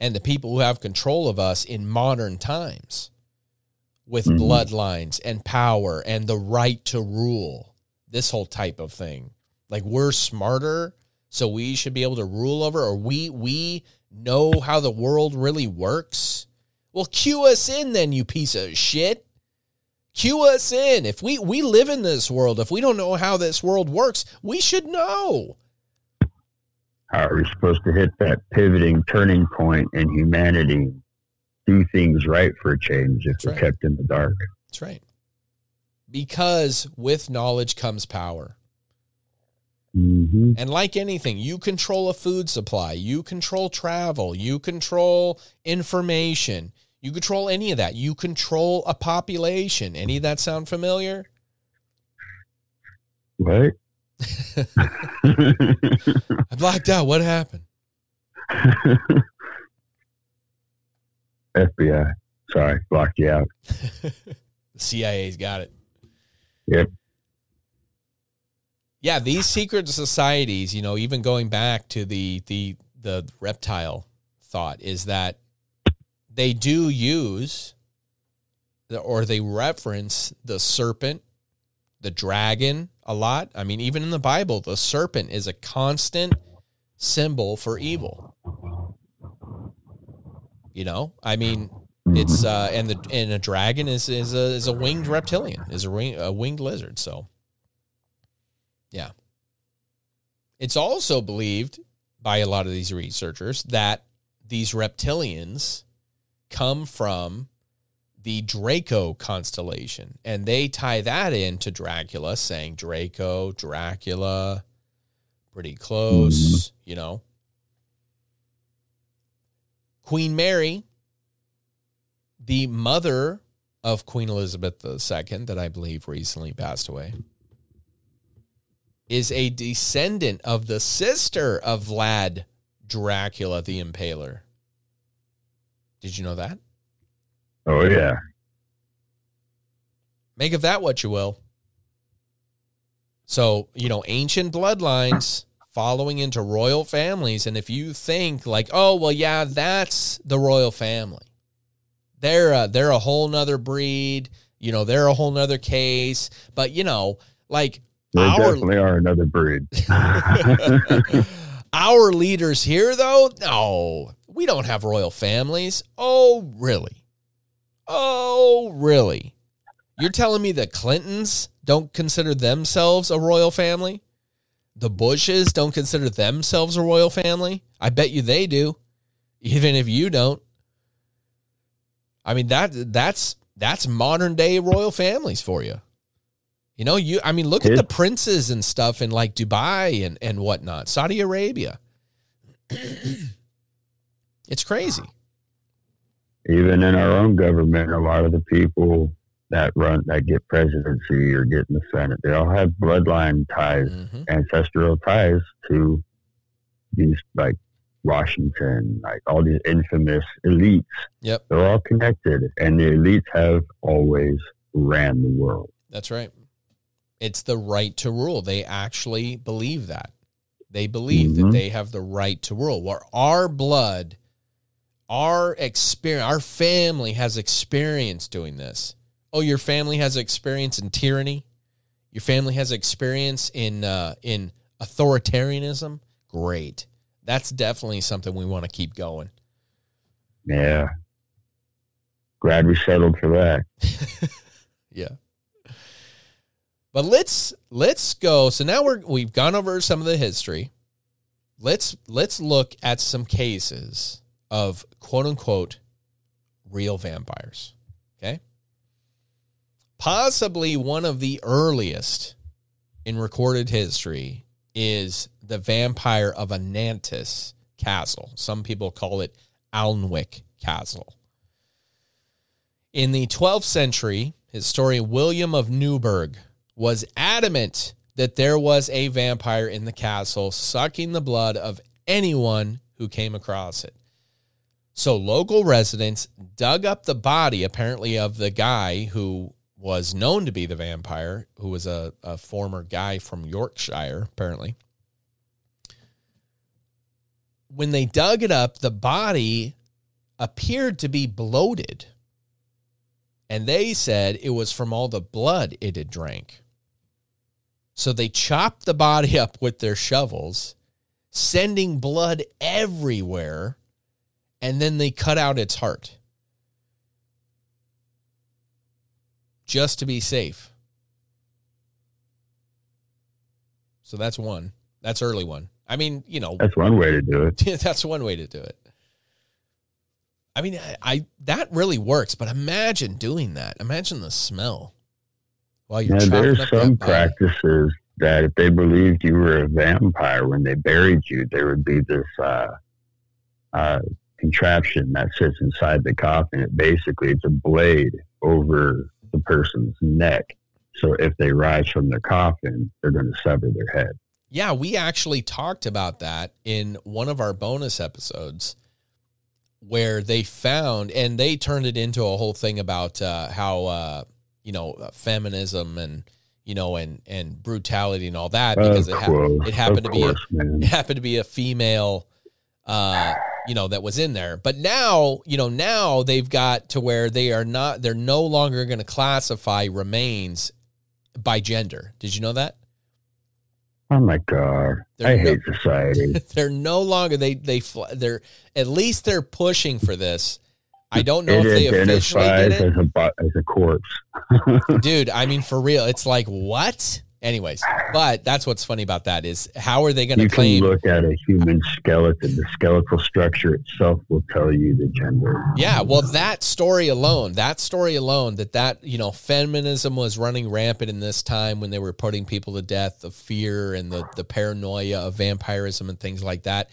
and the people who have control of us in modern times with Mhm. bloodlines and power and the right to rule, this whole type of thing. Like we're smarter, so we should be able to rule over, or we we know how the world really works. Well, cue us in then, you piece of shit. Cue us in. If we we live in this world, if we don't know how this world works, we should know. How are we supposed to hit that pivoting turning point in humanity? Do things right for a change if That's we're right. kept in the dark. That's right. Because with knowledge comes power. Mm-hmm. And like anything, you control a food supply, you control travel, you control information, you control any of that. You control a population. Any of that sound familiar? What? I blacked out. What happened? FBI. Sorry, blocked you out. The CIA's got it. Yep. Yeah, these secret societies, you know, even going back to the the the reptile thought is that they do use the- or they reference the serpent, the dragon a lot. I mean, even in the Bible, the serpent is a constant symbol for evil. You know, I mean, it's uh, and the and a dragon is is a is a winged reptilian, is a wing, a winged lizard. So, yeah, it's also believed by a lot of these researchers that these reptilians come from the Draco constellation. And they tie that into Dracula, saying Draco, Dracula, pretty close, you know. Queen Mary, the mother of Queen Elizabeth II, that I believe recently passed away, is a descendant of the sister of Vlad Dracula the Impaler. Did you know that? Oh yeah. Make of that what you will. So, you know, ancient bloodlines following into royal families. And if you think like, oh, well, yeah, that's the royal family. They're a, they're a whole nother breed. You know, they're a whole nother case. But, you know, like They our definitely are another breed. Our leaders here, though, no, we don't have royal families. Oh, really? Oh, really? You're telling me the Clintons don't consider themselves a royal family? The Bushes don't consider themselves a royal family? I bet you they do, even if you don't. I mean that that's that's modern day royal families for you. You know, you I mean, look at the princes and stuff in like Dubai and, and whatnot, Saudi Arabia. it's crazy. Even in our own government, a lot of the people that run that get presidency or get in the Senate, they all have bloodline ties, hmm ancestral ties to these like Washington, like all these infamous elites. Yep, They're all connected, and the elites have always ran the world. that's right. It's the right to rule. They actually believe that. They believe that Mhm. they have the right to rule. Where our blood, our experience, our family has experience doing this. Oh, your family has experience in tyranny. Your family has experience in uh, in authoritarianism. Great. That's definitely something we want to keep going. Yeah. Glad we settled for that. Yeah. But let's let's go. So now we're we've gone over some of the history. Let's let's look at some cases of quote unquote real vampires. Okay? Possibly one of the earliest in recorded history is the vampire of Anantis Castle. Some people call it Alnwick Castle. In the 12th century, historian William of Newburgh was adamant that there was a vampire in the castle sucking the blood of anyone who came across it. So local residents dug up the body, apparently, of the guy who was known to be the vampire, who was a, a former guy from Yorkshire, apparently. When they dug it up, the body appeared to be bloated. And they said it was from all the blood it had drank. So they chopped the body up with their shovels, sending blood everywhere, and then they cut out its heart. Just to be safe. So that's one. That's early one. I mean, you know, That's one way to do it. that's one way to do it. I mean, I, I that really works, but imagine doing that. Imagine the smell while you're Now, there's some practices that if they believed you were a vampire when they buried you, there would be this uh, uh, contraption that sits inside the coffin. It basically it's a blade over the person's neck. So if they rise from their coffin, they're going to sever their head. Yeah, we actually talked about that in one of our bonus episodes where they found and they turned it into a whole thing about uh, how uh, you know uh, feminism and you know and and brutality and all that because it, ha- it happened to be a, man. it happened to be a female uh you know that was in there. But now you know now they've got to where they are not they're no longer going to classify remains by gender. Did you know that? Oh my god, They're I no- hate society. they're no longer they they they're at least they're pushing for this. I don't know it if they officially did as a as a corpse. it dude i mean for real it's like what Anyways, but that's what's funny about that is how are they going to You can claim? look at a human skeleton. The skeletal structure itself will tell you the gender. Yeah, well, that story alone, that story alone, that that you know, feminism was running rampant in this time when they were putting people to death of fear and the the paranoia of vampirism and things like that.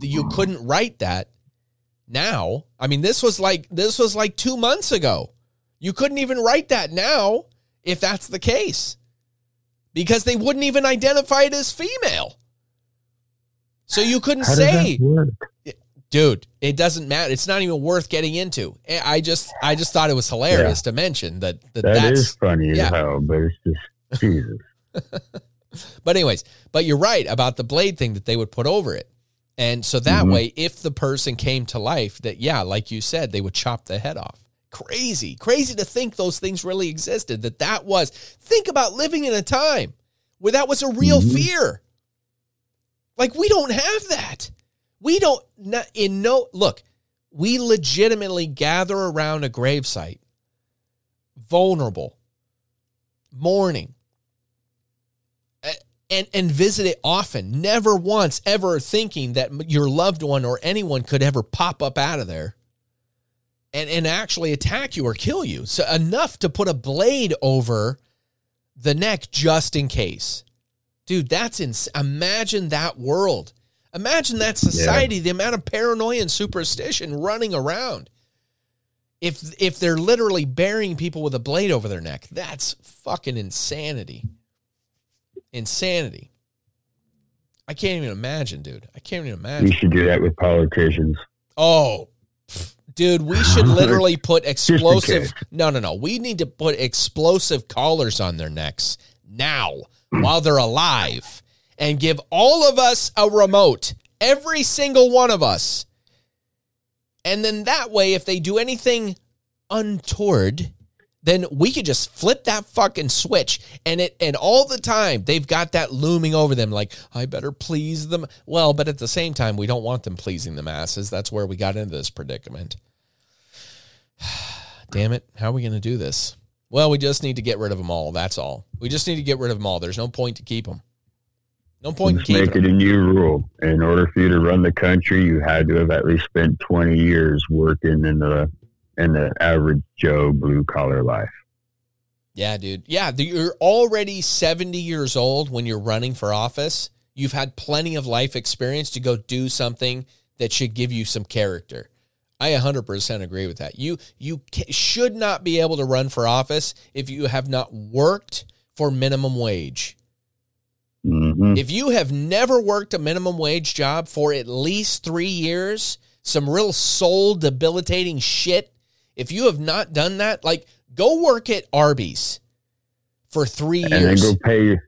You couldn't write that now. I mean, this was like this was like two months ago. You couldn't even write that now if that's the case, because they wouldn't even identify it as female. So you couldn't say does that work? dude it doesn't matter it's not even worth getting into Eh, i just i just thought it was hilarious to mention that, that That that's is funny as yeah. hell, but it's just Jesus. but anyways but you're right about the blade thing that they would put over it and so that Mhm. way if the person came to life that yeah like you said they would chop the head off crazy. Crazy to think those things really existed that that was. Think about living in a time where that was a real Mhm. fear. Like we don't have that. We don't not in no look we legitimately gather around a gravesite vulnerable mourning and and visit it often never once ever thinking that your loved one or anyone could ever pop up out of there and and actually attack you or kill you. So enough to put a blade over the neck just in case. Dude that's ins- imagine that world. Imagine that society the amount of paranoia and superstition running around. If if they're literally burying people with a blade over their neck that's fucking insanity. Insanity. I can't even imagine dude. I can't even imagine. We should do that with politicians. Oh, dude, we should literally put explosive. No, no, no. We need to put explosive collars on their necks now while they're alive and give all of us a remote, every single one of us. And then that way, if they do anything untoward, then we could just flip that fucking switch and it and all the time they've got that looming over them like I better please them. Well, but at the same time we don't want them pleasing the masses. That's where we got into this predicament. Damn it, how are we going to do this? Well, we just need to get rid of them all. That's all. We just need to get rid of them all. There's no point to keep them. No point in Let's keeping make them. it a new rule. In order for you to run the country, you had to have at least spent 20 years working in the in the average Joe blue collar life. Yeah, dude. Yeah, the- you're already 70 years old when you're running for office. You've had plenty of life experience to go do something that should give you some character. I 100% agree with that. You you ca- should not be able to run for office if you have not worked for minimum wage. hmm If you have never worked a minimum wage job for at least three years, some real soul debilitating shit, if you have not done that, like go work at Arby's for three And then go pay,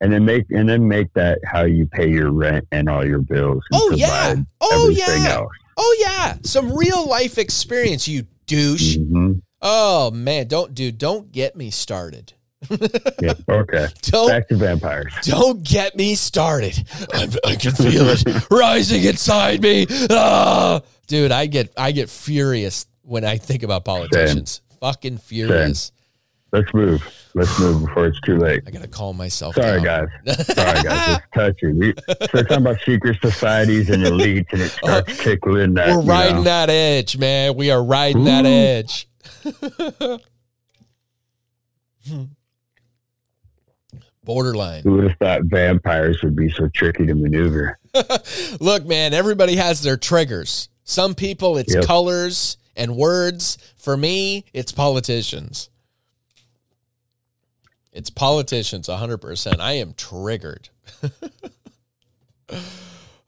and then make and then make that how you pay your rent and all your bills. Oh, yeah. Oh, yeah. else. Oh, yeah. Some real life experience, you douche. Mhm. Oh, man. Don't, do don't get me started. Yeah. Okay. Don't Back to vampires. Don't get me started. I'm, I can feel it rising inside me. Ah! Dude, I get I get furious when I think about politicians. Fucking furious. Let's move. Let's move before it's too late. I gotta calm myself. Sorry, down. guys. Sorry, guys. It's touchy. We start talking about secret societies and elites, and it oh, starts tickling that. We're riding know. that edge, man. We are riding that Ooh. edge. Borderline. Who would have thought vampires would be so tricky to maneuver? Look, man, everybody has their triggers. Some people, it's Yep. colors and words. For me, it's politicians. It's politicians, 100%. I am triggered.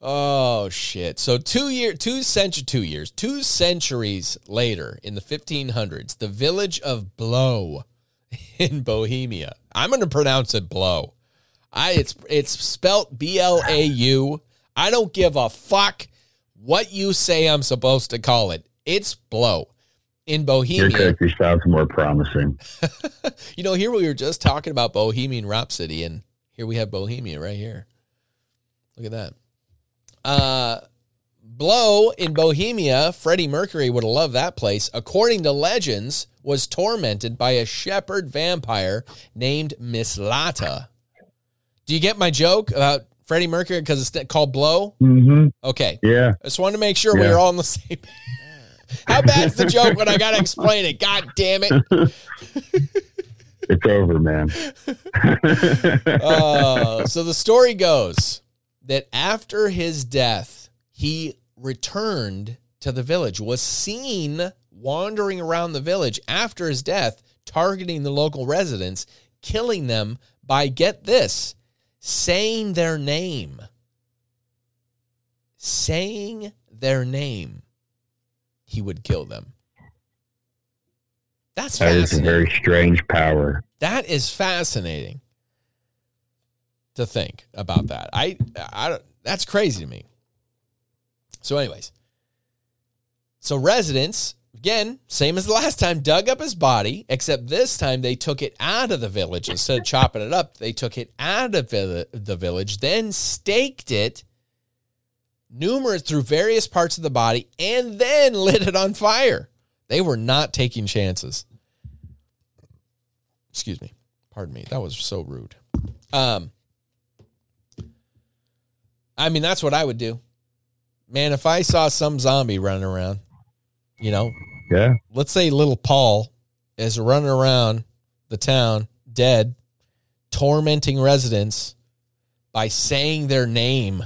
oh, shit. So, two year, two century, two years, two centuries later, in the 1500s, the village of Blow in Bohemia. I'm going to pronounce it Blow. I it's it's spelt B L A U. I don't give a fuck what you say I'm supposed to call it. It's blow. In Your Bohemia, country sounds more promising. you know, here we were just talking about Bohemian Rhapsody, and here we have Bohemia right here. Look at that. Uh, Blow in Bohemia, Freddie Mercury would have loved that place. According to legends, was tormented by a shepherd vampire named Myslata. Do you get my joke about Freddie Mercury because it's called Blow? hmm Okay. Yeah. I just wanted to make sure we Yeah. were all on the same. How bad's the joke when I gotta explain it? God damn it! It's over, man. Uh, so the story goes that after his death, he returned to the village, was seen wandering around the village after his death, targeting the local residents, killing them by get this, saying their name. Saying their name. He would kill them. That's That is a very strange power. That is fascinating to think about that. I, I don't, that's crazy to me. So, anyways, so residents again, same as the last time, dug up his body, except this time they took it out of the village instead of chopping it up. They took it out of the village, then staked it numerous through various parts of the body, and then lit it on fire. They were not taking chances. Excuse me. Pardon me. That was so rude. Um i mean that's what i would do. Man if i saw some zombie running around you know Yeah. let's say little paul is running around the town dead tormenting residents by saying their name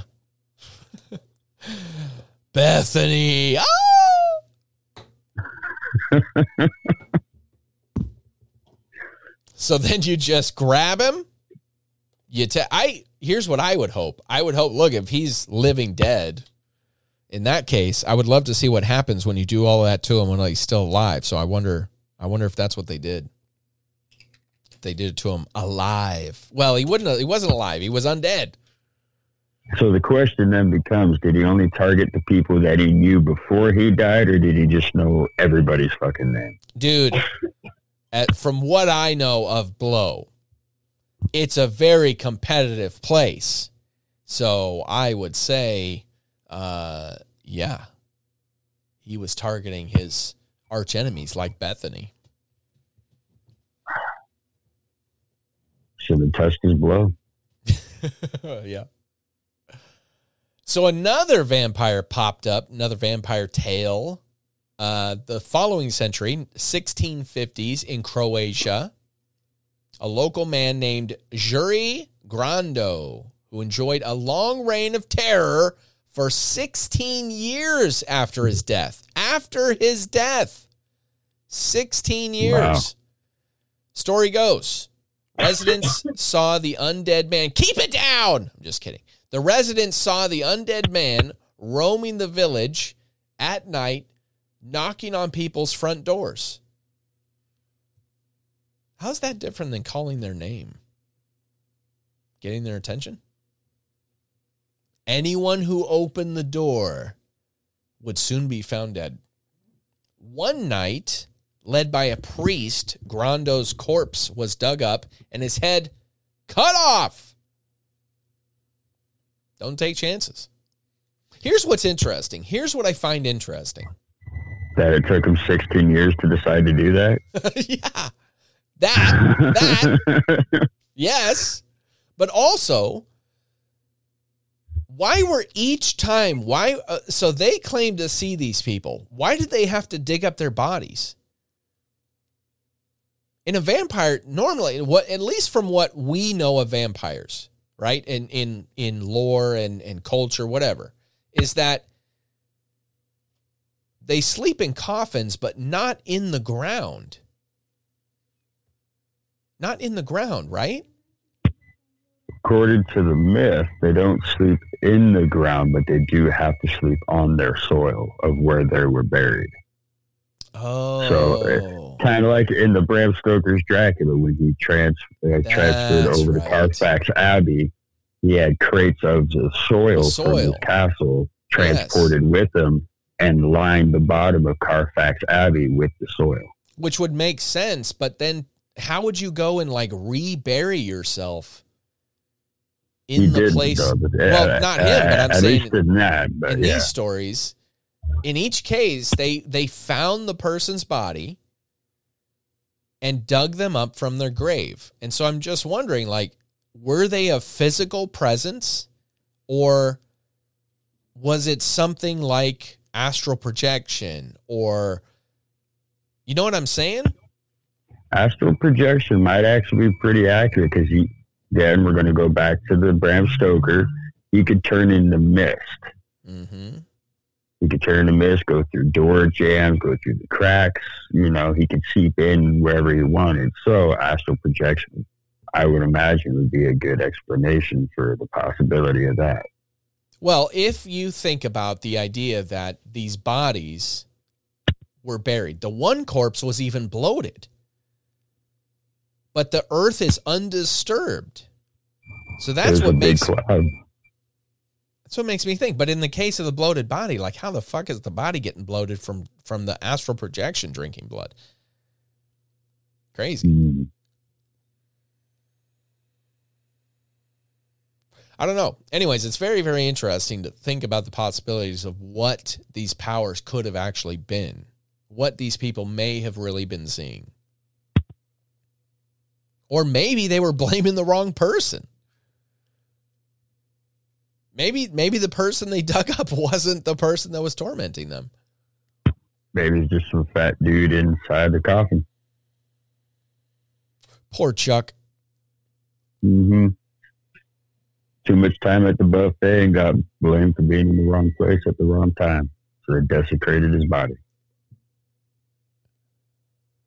bethany ah! So then you just grab him. You ta- I here's what I would hope. I would hope. Look, if he's living dead, in that case, I would love to see what happens when you do all that to him when he's still alive. So I wonder. I wonder if that's what they did. If they did it to him alive. Well, he wouldn't. He wasn't alive. He was undead. So the question then becomes: Did he only target the people that he knew before he died, or did he just know everybody's fucking name? dude at, from what i know of blow it's a very competitive place so i would say uh yeah he was targeting his arch enemies like bethany Should have touched his blow. yeah so another vampire popped up another vampire tale uh, the following century 1650s in croatia a local man named Jure Grando, who enjoyed a long reign of terror for 16 years after his death. After his death, 16 years. Wow. Story goes residents saw the undead man. Keep it down! I'm just kidding. The residents saw the undead man roaming the village at night, knocking on people's front doors. How's that different than calling their name? Getting their attention? Anyone who opened the door would soon be found dead. One night, led by a priest, Grando's corpse was dug up and his head cut off. Don't take chances. Here's what's interesting. Here's what I find interesting. That it took him 16 years to decide to do that. yeah. That, that, yes. But also, why were each time, why, uh, so they claim to see these people. Why did they have to dig up their bodies? In a vampire, normally, what at least from what we know of vampires, right? In in in lore and, and culture, whatever, is that they sleep in coffins, but not in the ground. Not in the ground, right? According to the myth, they don't sleep in the ground, but they do have to sleep on their soil of where they were buried. Oh. So kind of like in the Bram Stoker's Dracula when he trans uh, transferred over right. to Carfax Abbey. He had crates of the soil, The from his castle transported with him and lined the bottom of Carfax Abbey with the soil. Which would make sense, but then how would you go and like rebury yourself in he the place? though, well, uh, not him, but I'm saying in that. But in yeah. these stories, in each case, they they found the person's body and dug them up from their grave. And so I'm just wondering, like, were they a physical presence or was it something like astral projection or you know what I'm saying? Astral projection might actually be pretty accurate because he, then we're going to go back to the Bram Stoker. He could turn into mist. Mm-hmm. He could turn into mist, go through door jambs, go through the cracks. You know, he could seep in wherever he wanted. So astral projection, I would imagine, would be a good explanation for the possibility of that. Well, if you think about the idea that these bodies were buried, the one corpse was even bloated, but the earth is undisturbed. So that's There's what makes cloud. That's what makes me think. But in the case of the bloated body, like how the fuck is the body getting bloated from from the astral projection drinking blood? Crazy. Mm. I don't know. Anyways, it's very, very interesting to think about the possibilities of what these powers could have actually been, what these people may have really been seeing. Or maybe they were blaming the wrong person. Maybe maybe the person they dug up wasn't the person that was tormenting them. Maybe it's just some fat dude inside the coffin. Poor Chuck. Mm-hmm. Too much time at the buffet and got blamed for being in the wrong place at the wrong time. So they desecrated his body.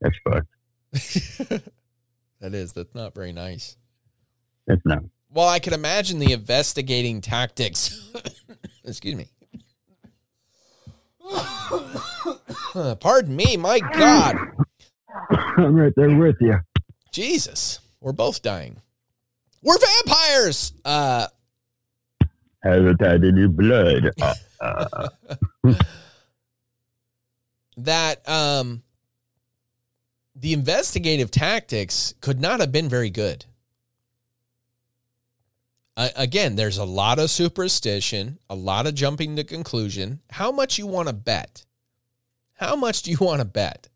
That's fucked. that is, that's not very nice. That's not. Well, I can imagine the investigating tactics. Excuse me. Pardon me, my God. I'm right there with you. Jesus. We're both dying. We're vampires. Uh Habitat in your blood. Uh, uh, that um the investigative tactics could not have been very good. Uh, again, there's a lot of superstition, a lot of jumping to conclusion. How much you want to bet? How much do you want to bet?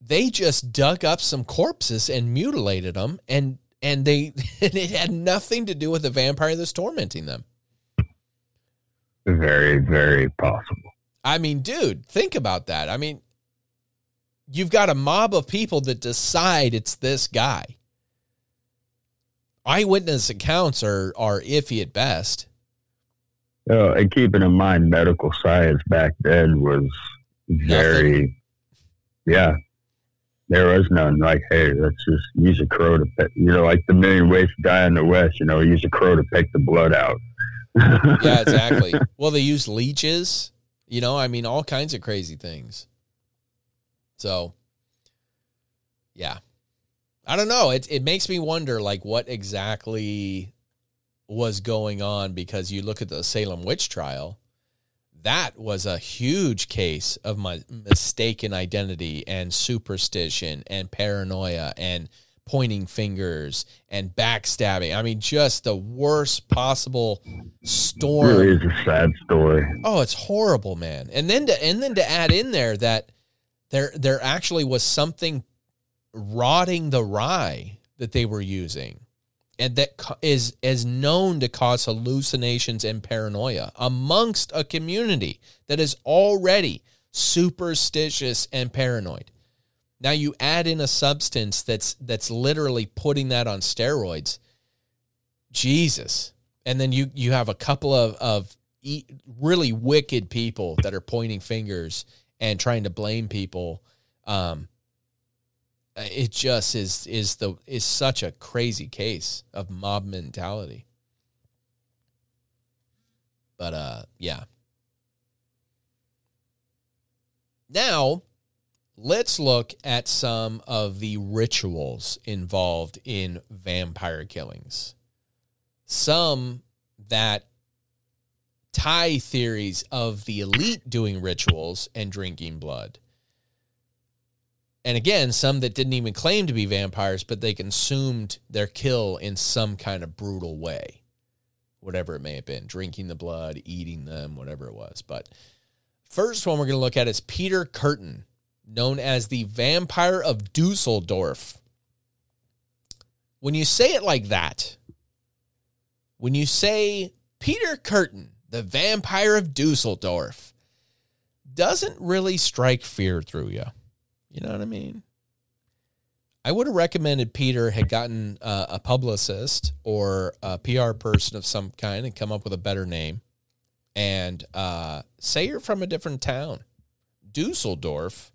They just dug up some corpses and mutilated them, and and they and it had nothing to do with the vampire that's tormenting them. very, very possible. I mean, dude, think about that. I mean, you've got a mob of people that decide it's this guy. Eyewitness accounts are are iffy at best. Oh, and keeping in mind, medical science back then was very, yeah. There was none. Like, hey, let's just use a crow to pick, you know, like the million ways to die in the West, you know, use a crow to pick the blood out. Yeah, exactly. well, they use leeches, you know, I mean, all kinds of crazy things. So, yeah. I don't know. It it makes me wonder like what exactly was going on because you look at the Salem witch trial, that was a huge case of my mistaken identity and superstition and paranoia and pointing fingers and backstabbing. I mean, just the worst possible storm. really is a sad story. Oh, it's horrible, man. And then to and then to add in there that there there actually was something rotting the rye that they were using and that is is known to cause hallucinations and paranoia amongst a community that is already superstitious and paranoid. Now you add in a substance that's that's literally putting that on steroids. Jesus. And then you you have a couple of of really wicked people that are pointing fingers and trying to blame people. Um, it just is is the is such a crazy case of mob mentality. But uh, yeah. Now, let's look at some of the rituals involved in vampire killings. Some that tie theories of the elite doing rituals and drinking blood. And again, some that didn't even claim to be vampires, but they consumed their kill in some kind of brutal way, whatever it may have been drinking the blood, eating them, whatever it was. But first one we're going to look at is Peter Kürten, known as the Vampire of Dusseldorf. when you say it like that, when you say Peter Kürten, the vampire of Dusseldorf, doesn't really strike fear through you. You know what I mean? I would have recommended Peter had gotten uh, a publicist or a PR person of some kind and come up with a better name and uh, say you're from a different town. Dusseldorf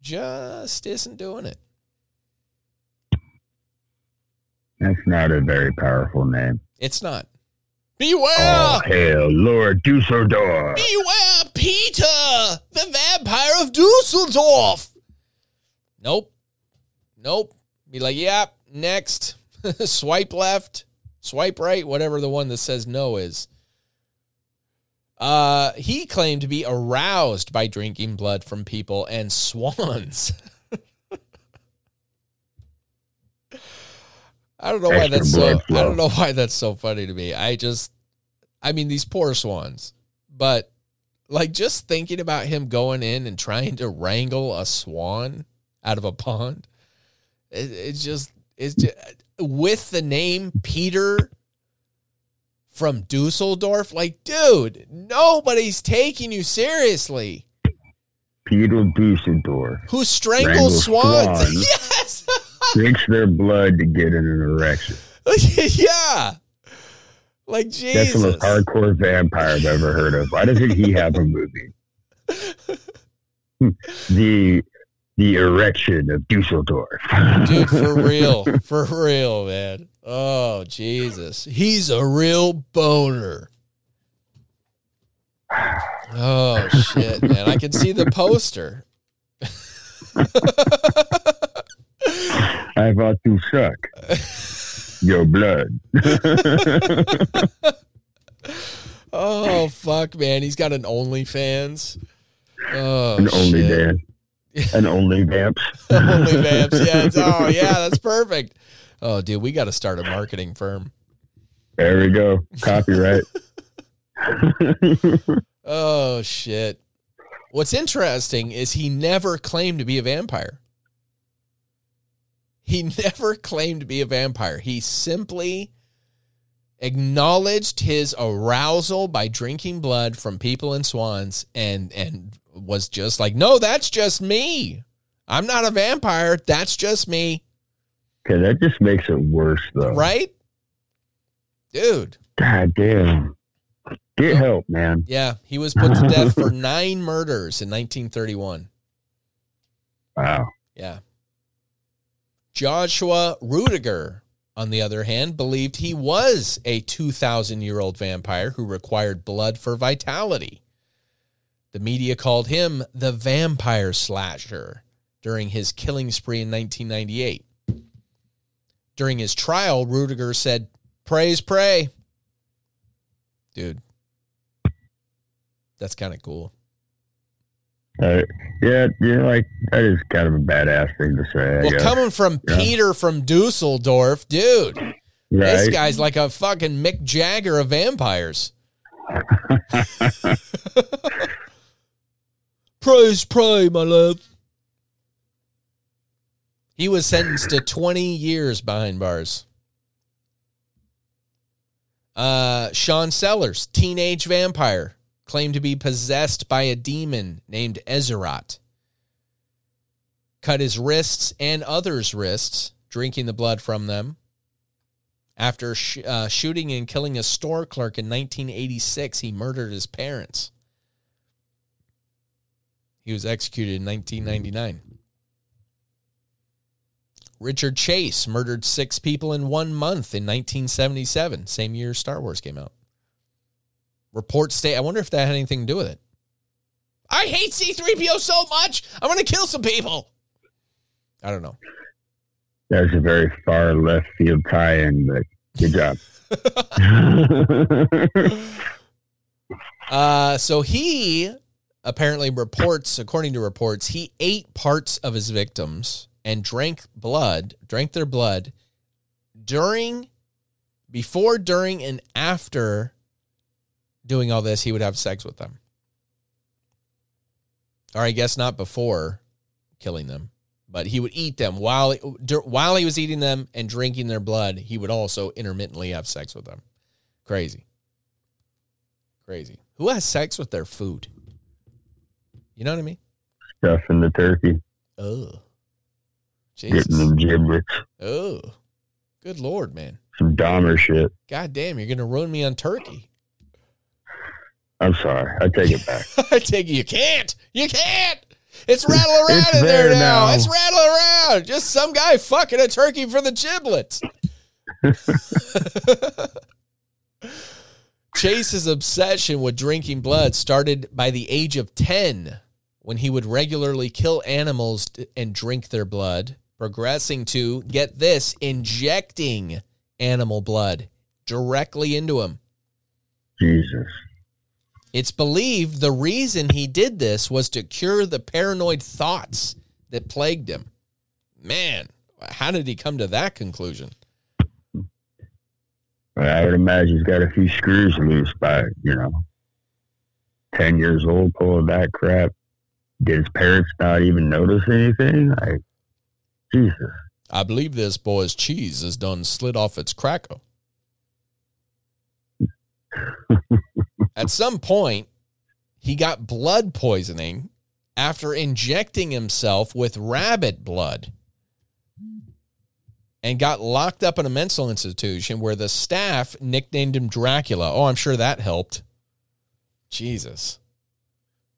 just isn't doing it. That's not a very powerful name. It's not. Beware! Oh, hell, Lord Dusseldorf. Beware, Peter, the vampire of Dusseldorf. Nope. Nope. Be like, yep, next. swipe left, swipe right, whatever the one that says no is. Uh, he claimed to be aroused by drinking blood from people and swans. I don't know why that's so. flow. I don't know why that's so funny to me. I just, I mean, these poor swans. But like, just thinking about him going in and trying to wrangle a swan out of a pond, it, it's just, it's just with the name Peter from Dusseldorf. Like, dude, nobody's taking you seriously. Peter Dusseldorf Who strangles swans? swans. yes. Drinks their blood to get in an erection. yeah. Like Jesus. That's the most hardcore vampire I've ever heard of. Why doesn't he have a movie? The the erection of Dusseldorf. Dude, for real. For real, man. Oh, Jesus. He's a real boner. Oh, shit, man. I can see the poster. I thought to suck your blood. Oh, fuck, man. He's got an OnlyFans. Oh, An only shit. Dan. An only vamps. Only vamps. Yeah. Oh, yeah. That's perfect. Oh, dude, we got to start a marketing firm. There we go. Copyright. Oh shit. What's interesting is he never claimed to be a vampire. He never claimed to be a vampire. He simply acknowledged his arousal by drinking blood from people and swans and and was just like, "No, that's just me. I'm not a vampire. That's just me." Okay, that just makes it worse though. Right? Dude. God damn. Get help, man. Yeah, he was put to death for 9 murders in 1931. Wow. Yeah. Joshua Rudiger, on the other hand, believed he was a 2,000 year old vampire who required blood for vitality. The media called him the vampire slasher during his killing spree in 1998. During his trial, Rudiger said, Praise, pray. Dude, that's kind of cool. Uh, yeah, yeah, like that is kind of a badass thing to say. I Well, guess. coming from Yeah. Peter from Dusseldorf, dude. This guy's like a fucking Mick Jagger of vampires. Praise, pray, my love. He was sentenced to 20 years behind bars. Uh, Sean Sellers, teenage vampire, claimed to be possessed by a demon named Ezurate. Cut his wrists and others' wrists, drinking the blood from them. After sh- uh, shooting and killing a store clerk in 1986, he murdered his parents. He was executed in 1999. Richard Chase murdered six people in one month in 1977, same year Star Wars came out. Reports state, I wonder if that had anything to do with it. I hate C3PO so much, I'm going to kill some people. I don't know. That's a very far left field tie-in, but good job. Uh, so he apparently reports, according to reports, he ate parts of his victims and drank blood, drank their blood during, before, during, and after doing all this, he would have sex with them. Or I guess not before killing them. but he would eat them while dur- while he was eating them and drinking their blood. He would also intermittently have sex with them. Crazy, crazy. Who has sex with their food? You know what I mean? Stuffing the turkey, Oh, Jesus. getting them giblets, Oh, good lord, man. some Dahmer shit. God damn, you're gonna ruin me on turkey. I'm sorry. I take it back. I take it you can't. You can't. It's rattling around It's in there, there now. now. It's rattling around. Just some guy fucking a turkey for the giblets. Chase's obsession with drinking blood started by the age of 10 when he would regularly kill animals and drink their blood, progressing to, get this, injecting animal blood directly into him. Jesus. It's believed the reason he did this was to cure the paranoid thoughts that plagued him. Man, how did he come to that conclusion? I would imagine he's got a few screws loose by, you know, 10 years old pulling that crap. Did his parents not even notice anything? Like, Jesus. I believe this boy's cheese is done slid off its cracker. At some point, he got blood poisoning after injecting himself with rabbit blood and got locked up in a mental institution where the staff nicknamed him Dracula. Oh, I'm sure that helped. Jesus.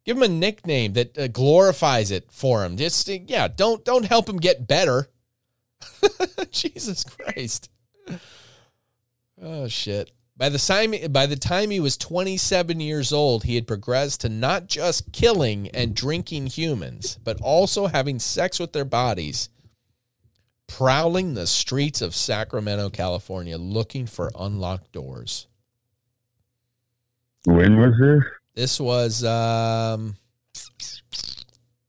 Give him a nickname that uh, glorifies it for him. Just uh, yeah, don't don't help him get better. Jesus Christ. Oh shit. By the time by the time he was 27 years old, he had progressed to not just killing and drinking humans, but also having sex with their bodies, prowling the streets of Sacramento, California, looking for unlocked doors. When was this? This was um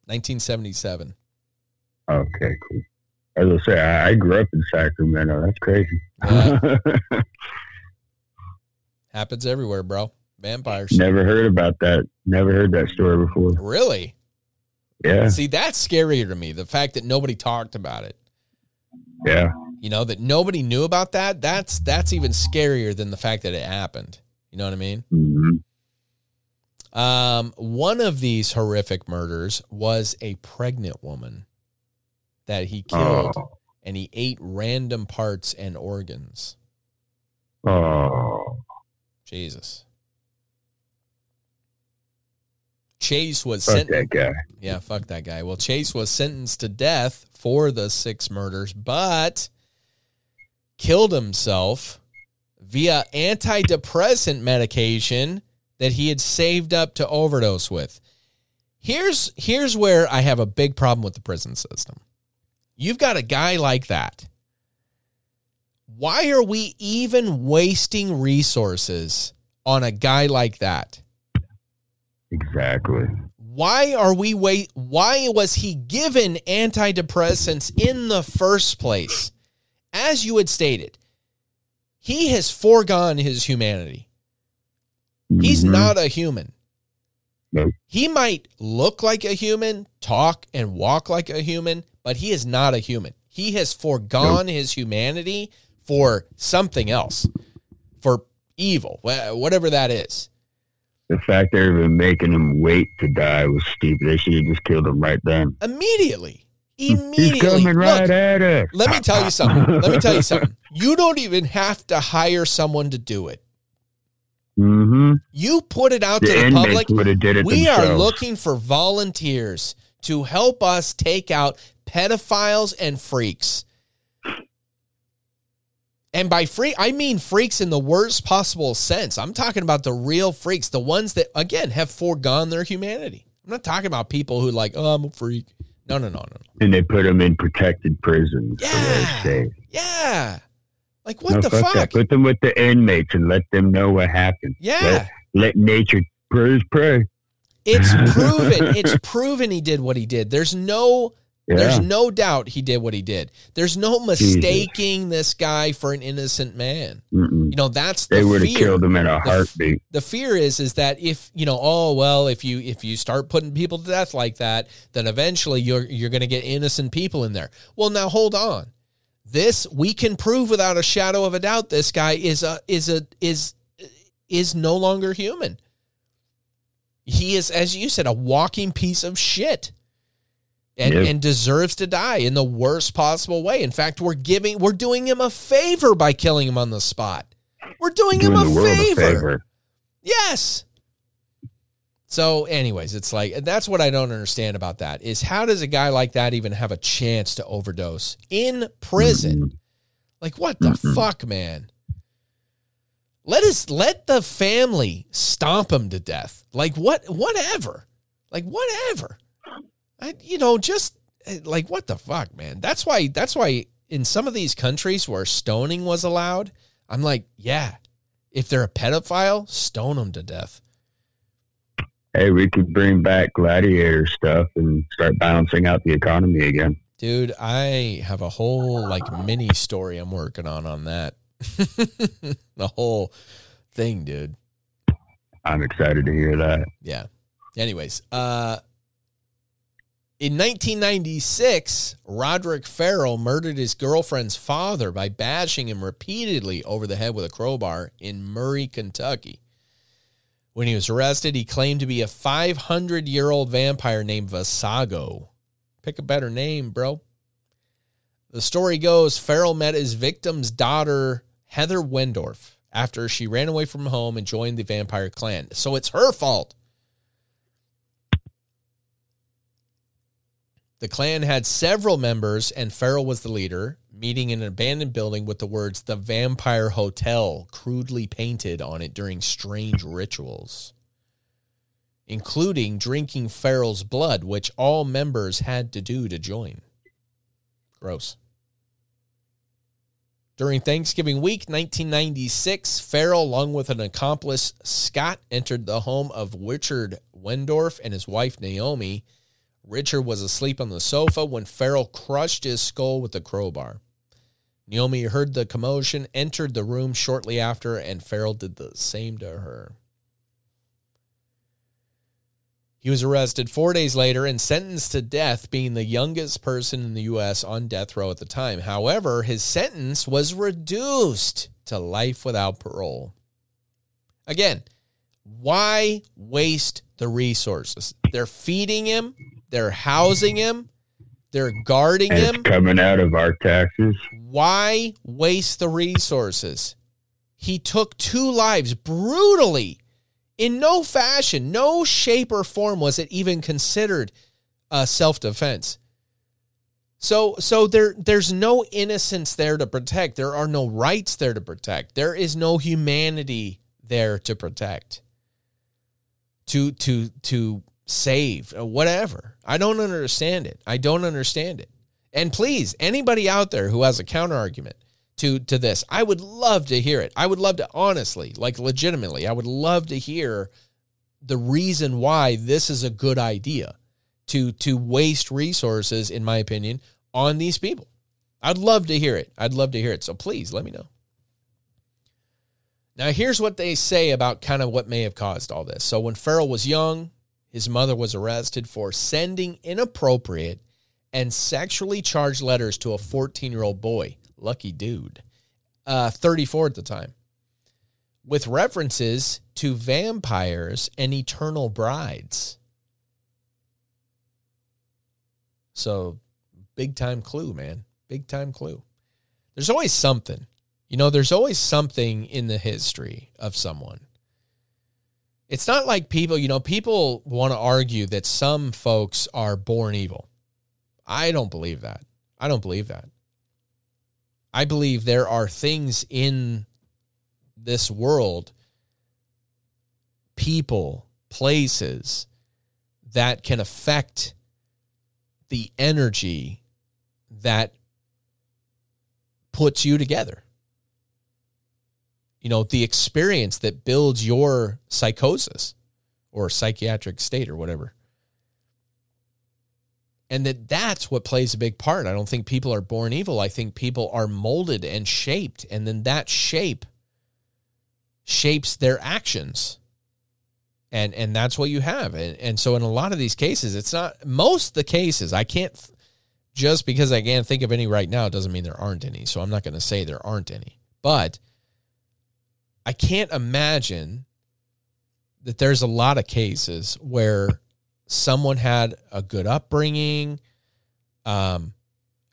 1977. Okay, cool. As I say, I, I grew up in Sacramento. That's crazy. Happens everywhere, bro. Vampires. Never heard about that. Never heard that story before. Really? Yeah, See, that's scarier to me. The fact that nobody talked about it. yeah. You know, that nobody knew about that. That's that's even scarier than the fact that it happened. You know what I mean? hmm Um, one of these horrific murders was a pregnant woman that he killed Oh, and he ate random parts and organs. oh, Jesus. Chase was fuck sent that guy. Yeah, fuck that guy. Well, Chase was sentenced to death for the six murders, but killed himself via antidepressant medication that he had saved up to overdose with. Here's here's where I have a big problem with the prison system. You've got a guy like that. Why are we even wasting resources on a guy like that? Exactly. why are we wait why was he given antidepressants in the first place as you had stated he has foregone his humanity he's Mhm. not a human Nope. he might look like a human talk and walk like a human but he is not a human he has foregone his humanity for something else for evil whatever that is The fact they're even making him wait to die was stupid. They should have just killed him right then. immediately Immediately. He's coming Look, right at us. Let me tell you something. Let me tell you something. You don't even have to hire someone to do it. Mm-hmm. You put it out The to the public. would have did it We are looking for volunteers to help us take out pedophiles and freaks. And by freak, I mean freaks in the worst possible sense. I'm talking about the real freaks, the ones that, again, have foregone their humanity. I'm not talking about people who like, oh, I'm a freak. No, no, no, no, and they put them in protected prisons. Yeah. Yeah. Like, what No, the fuck fuck? that. Put them with the inmates and let them know what happened. Yeah. Let, let nature pray. pray. It's proven. It's proven he did what he did. There's no There's no doubt he did what he did. There's no mistaking this guy for an innocent man. Mm-mm. You know, that's the They would have killed him in a heartbeat. the fear is is that if you know oh well if you if you start putting people to death like that then eventually you're you're going to get innocent people in there well now hold on this we can prove without a shadow of a doubt this guy is a is a is is no longer human he is as you said a walking piece of shit and, Yep. and deserves to die in the worst possible way in fact we're giving we're doing him a favor by killing him on the spot we're doing, Doing him a favor. a favor. Yes. So, anyways, it's like that's what I don't understand about that is how does a guy like that even have a chance to overdose in prison? Mm-mm. Like what the Mm-mm. fuck, man? Let us let the family stomp him to death. Like what whatever. Like whatever. I you know, just eh, like what the fuck, man? That's why that's why in some of these countries where stoning was allowed, I'm like, yeah, if they're a pedophile, stone them to death. Hey, we could bring back gladiator stuff and start balancing out the economy again. Dude, I have a whole like mini story I'm working on on that. the whole thing, dude. I'm excited to hear that. Yeah. Anyways, uh in 1996, Roderick Ferrell murdered his girlfriend's father by bashing him repeatedly over the head with a crowbar in Murray, Kentucky. When he was arrested, he claimed to be a 500 year old vampire named Vasago. Pick a better name, bro. The story goes Ferrell met his victim's daughter, Heather Wendorf, after she ran away from home and joined the vampire clan. So it's her fault. The clan had several members, and Ferrell was the leader, meeting in an abandoned building with the words The Vampire Hotel crudely painted on it during strange rituals, including drinking Ferrell's blood, which all members had to do to join. Gross. During Thanksgiving week 1996, Ferrell, along with an accomplice, Scott, entered the home of Richard Wendorf and his wife, Naomi. Richard was asleep on the sofa when Ferrell crushed his skull with a crowbar. Naomi heard the commotion, entered the room shortly after, and Ferrell did the same to her. He was arrested four days later and sentenced to death, being the youngest person in the U.S. on death row at the time. However, his sentence was reduced to life without parole. Again, why waste the resources? They're feeding him, they're housing him, they're guarding And him. coming out of our taxes. Why waste the resources? He took two lives brutally. In no fashion, no shape or form was it even considered uh, self-defense. So so there there's no innocence there to protect. There are no rights there to protect. There is no humanity there to protect. To to to save or whatever. I don't understand it. I don't understand it. And please, anybody out there who has a counter argument to to this, I would love to hear it. I would love to honestly, like legitimately, I would love to hear the reason why this is a good idea to to waste resources in my opinion on these people. I'd love to hear it. I'd love to hear it. So please let me know. Now here's what they say about kind of what may have caused all this. So when Ferrell was young, his mother was arrested for sending inappropriate and sexually charged letters to a 14 year old boy. Lucky dude. Uh, 34 at the time. With references to vampires and eternal brides. So, big time clue, man. Big time clue. There's always something. You know, there's always something in the history of someone. It's not like people, you know, people want to argue that some folks are born evil. I don't believe that. I don't believe that. I believe there are things in this world, people, places that can affect the energy that puts you together. You know, the experience that builds your psychosis or psychiatric state or whatever. And that that's what plays a big part. I don't think people are born evil. I think people are molded and shaped and then that shape shapes their actions. And and that's what you have. And and so in a lot of these cases, it's not most the cases, I can't just because I can't think of any right now doesn't mean there aren't any. So I'm not going to say there aren't any. But I can't imagine that there's a lot of cases where someone had a good upbringing, um,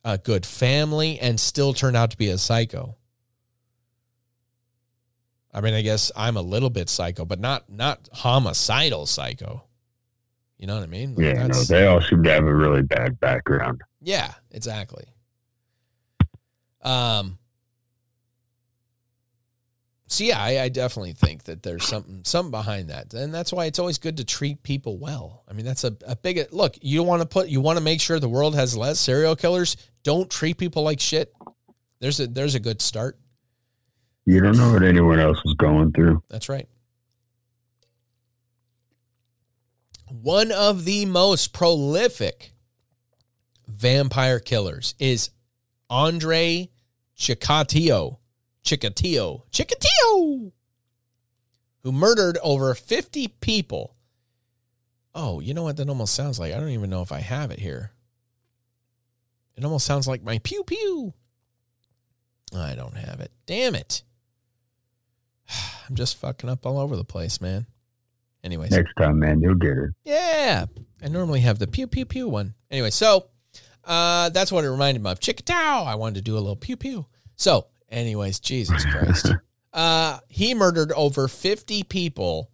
a good family, and still turned out to be a psycho. I mean, I guess I'm a little bit psycho, but not not homicidal psycho. You know what I mean? Like, Yeah, no, they all seem to have a really bad background. yeah, exactly. Um. So yeah, I, I definitely think that there's something something behind that, and that's why it's always good to treat people well. I mean, that's a, a big look. You want to put you want to make sure the world has less serial killers. Don't treat people like shit. There's a there's a good start. You don't know what anyone else is going through. That's right. One of the most prolific vampire killers is Andre Chikatilo. Chikatilo. Chikatilo! Who murdered over 50 people. Oh, you know what that almost sounds like? I don't even know if I have it here. It almost sounds like my pew pew. I don't have it. Damn it. I'm just fucking up all over the place, man. Anyways, Next time, man, you'll get it. yeah, I normally have the pew pew pew one. Anyway, so uh, that's what it reminded me of. Chickatow. I wanted to do a little pew pew. So, anyways, Jesus Christ. uh, he murdered over 50 people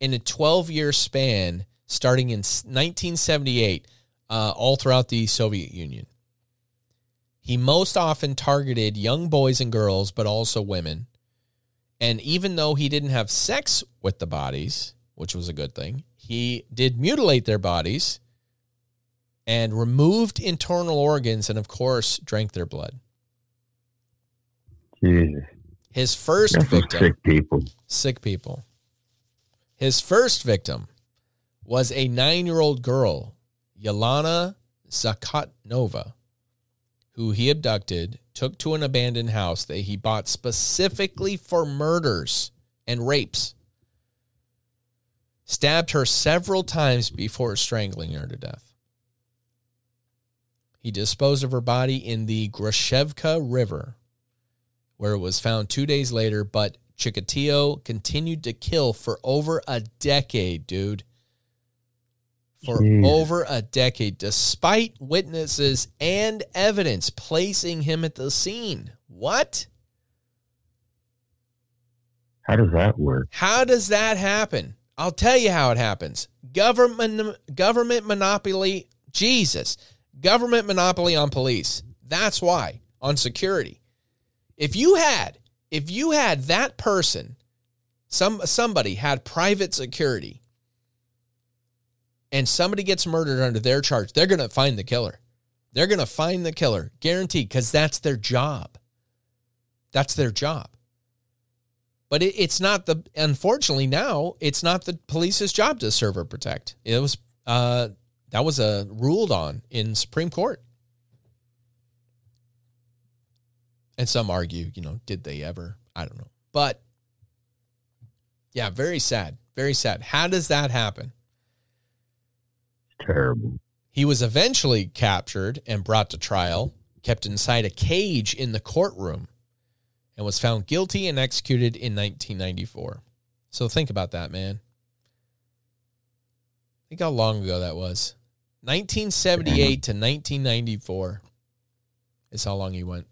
in a 12 year span starting in 1978, uh, all throughout the Soviet Union. He most often targeted young boys and girls, but also women. And even though he didn't have sex with the bodies, which was a good thing, he did mutilate their bodies and removed internal organs and, of course, drank their blood. Jesus. His first That's victim, sick people. sick people. His first victim was a nine year old girl, Yelena Zakotnova, who he abducted, took to an abandoned house that he bought specifically for murders and rapes, stabbed her several times before strangling her to death. He disposed of her body in the Grushevka River, where it was found two days later, but Chikatilo continued to kill for over a decade, dude. For over a decade, despite witnesses and evidence placing him at the scene. What? How does that work? How does that happen? I'll tell you how it happens. Government government monopoly, Jesus. Government monopoly on police. That's why on security. If you had if you had that person some somebody had private security and somebody gets murdered under their charge, they're going to find the killer. They're going to find the killer, guaranteed, cuz that's their job. That's their job. But it, it's not the unfortunately now it's not the police's job to serve or protect. It was uh that was uh, ruled on in Supreme Court. And some argue, you know, did they ever? I don't know. But yeah, very sad. Very sad. How does that happen? Terrible. He was eventually captured and brought to trial, kept inside a cage in the courtroom, and was found guilty and executed in 1994. So think about that, man. Think how long ago that was. 1978 to 1994 is how long he went.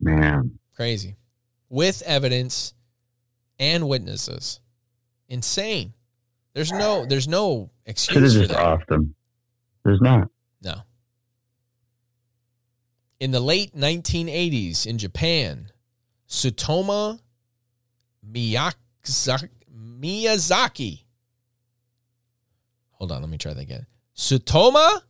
Man. Crazy. With evidence and witnesses. Insane. There's no there's no Should have excuse for just that. off them. There's not. No. In the late 1980s in Japan, Sutoma Miyazaki, Miyazaki. Hold on, let me try that again. Sutoma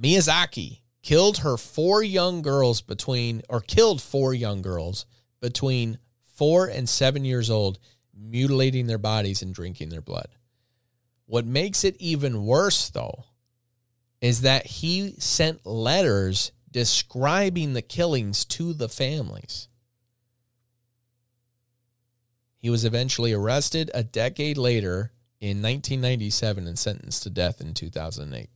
Miyazaki killed her four young girls between, or killed four young girls between four and seven years old, mutilating their bodies and drinking their blood. What makes it even worse, though, is that he sent letters describing the killings to the families. He was eventually arrested a decade later in 1997 and sentenced to death in 2008.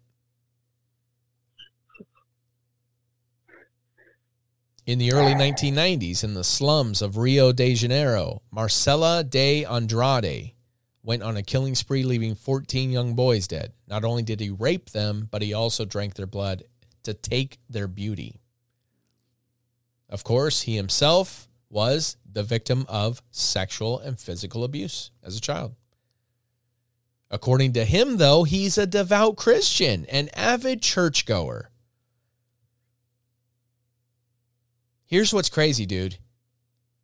In the early 1990s, in the slums of Rio de Janeiro, Marcelo de Andrade went on a killing spree, leaving 14 young boys dead. Not only did he rape them, but he also drank their blood to take their beauty. Of course, he himself was the victim of sexual and physical abuse as a child. According to him, though, he's a devout Christian, an avid churchgoer. Here's what's crazy, dude.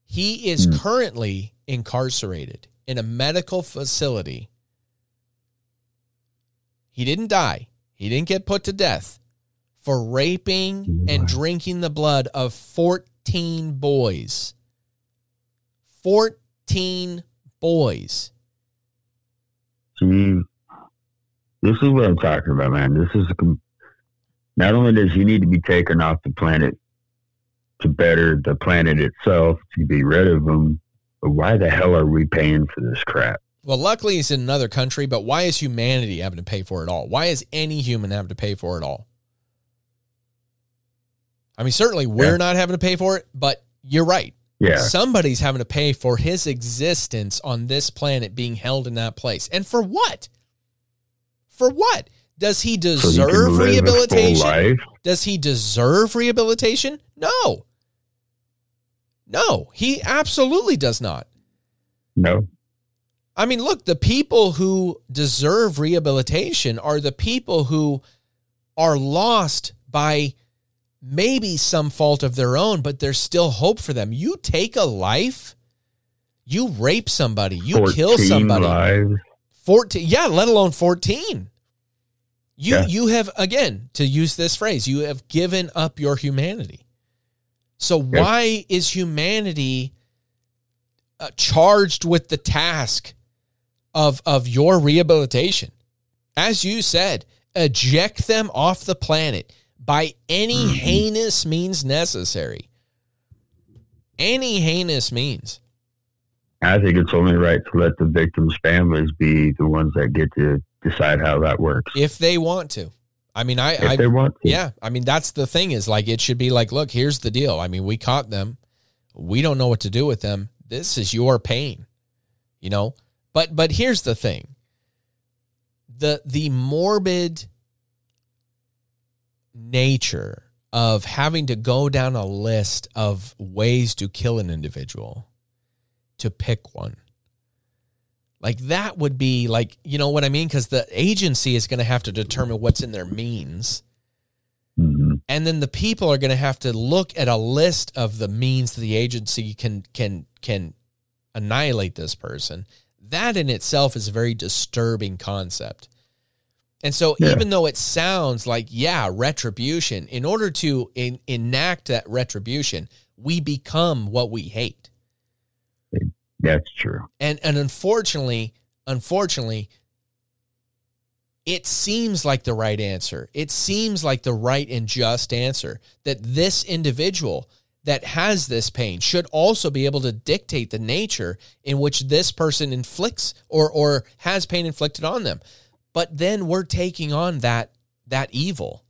He is Hmm. currently incarcerated in a medical facility. He didn't die, he didn't get put to death for raping and drinking the blood of 14 boys. 14 boys. See, this is what I'm talking about, man. This is a not only does he need to be taken off the planet to better the planet itself, to be rid of them. but why the hell are we paying for this crap? Well, luckily he's in another country, but why is humanity having to pay for it all? Why is any human having to pay for it all? I mean, certainly we're Yeah. not having to pay for it, but you're right. Yeah, Somebody's having to pay for his existence on this planet being held in that place. And for what? For what? Does he so he deserve a full rehabilitation? Does he deserve rehabilitation? No. No, he absolutely does not. No, I mean, look, the people who deserve rehabilitation are the people who are lost by maybe some fault of their own, but there's still hope for them. You take a life, you rape somebody, you kill somebody. lives. 14 yeah let alone 14 you Yeah. you have again to use this phrase you have given up your humanity so Yeah. why is humanity uh, charged with the task of of your rehabilitation as you said eject them off the planet by any Mm-hmm. heinous means necessary any heinous means I think it's only right to let the victims' families be the ones that get to decide how that works if they want to i mean i if i they want to. Yeah, I mean that's the thing is like it should be like, look, here's the deal. I mean, we caught them. We don't know what to do with them. This is your pain. You know? But but here's the thing. The the morbid nature of having to go down a list of ways to kill an individual to pick one. Like that would be like, you know what I mean? Because the agency is going to have to determine what's in their means. Mhm. And then the people are going to have to look at a list of the means that the agency can can can annihilate this person. That in itself is a very disturbing concept. And so Yeah. even though it sounds like yeah, retribution, in order to en- enact that retribution, we become what we hate. That's true. And and unfortunately, unfortunately, it seems like the right answer. It seems like the right and just answer that this individual that has this pain should also be able to dictate the nature in which this person inflicts or or has pain inflicted on them. But then we're taking on that that evil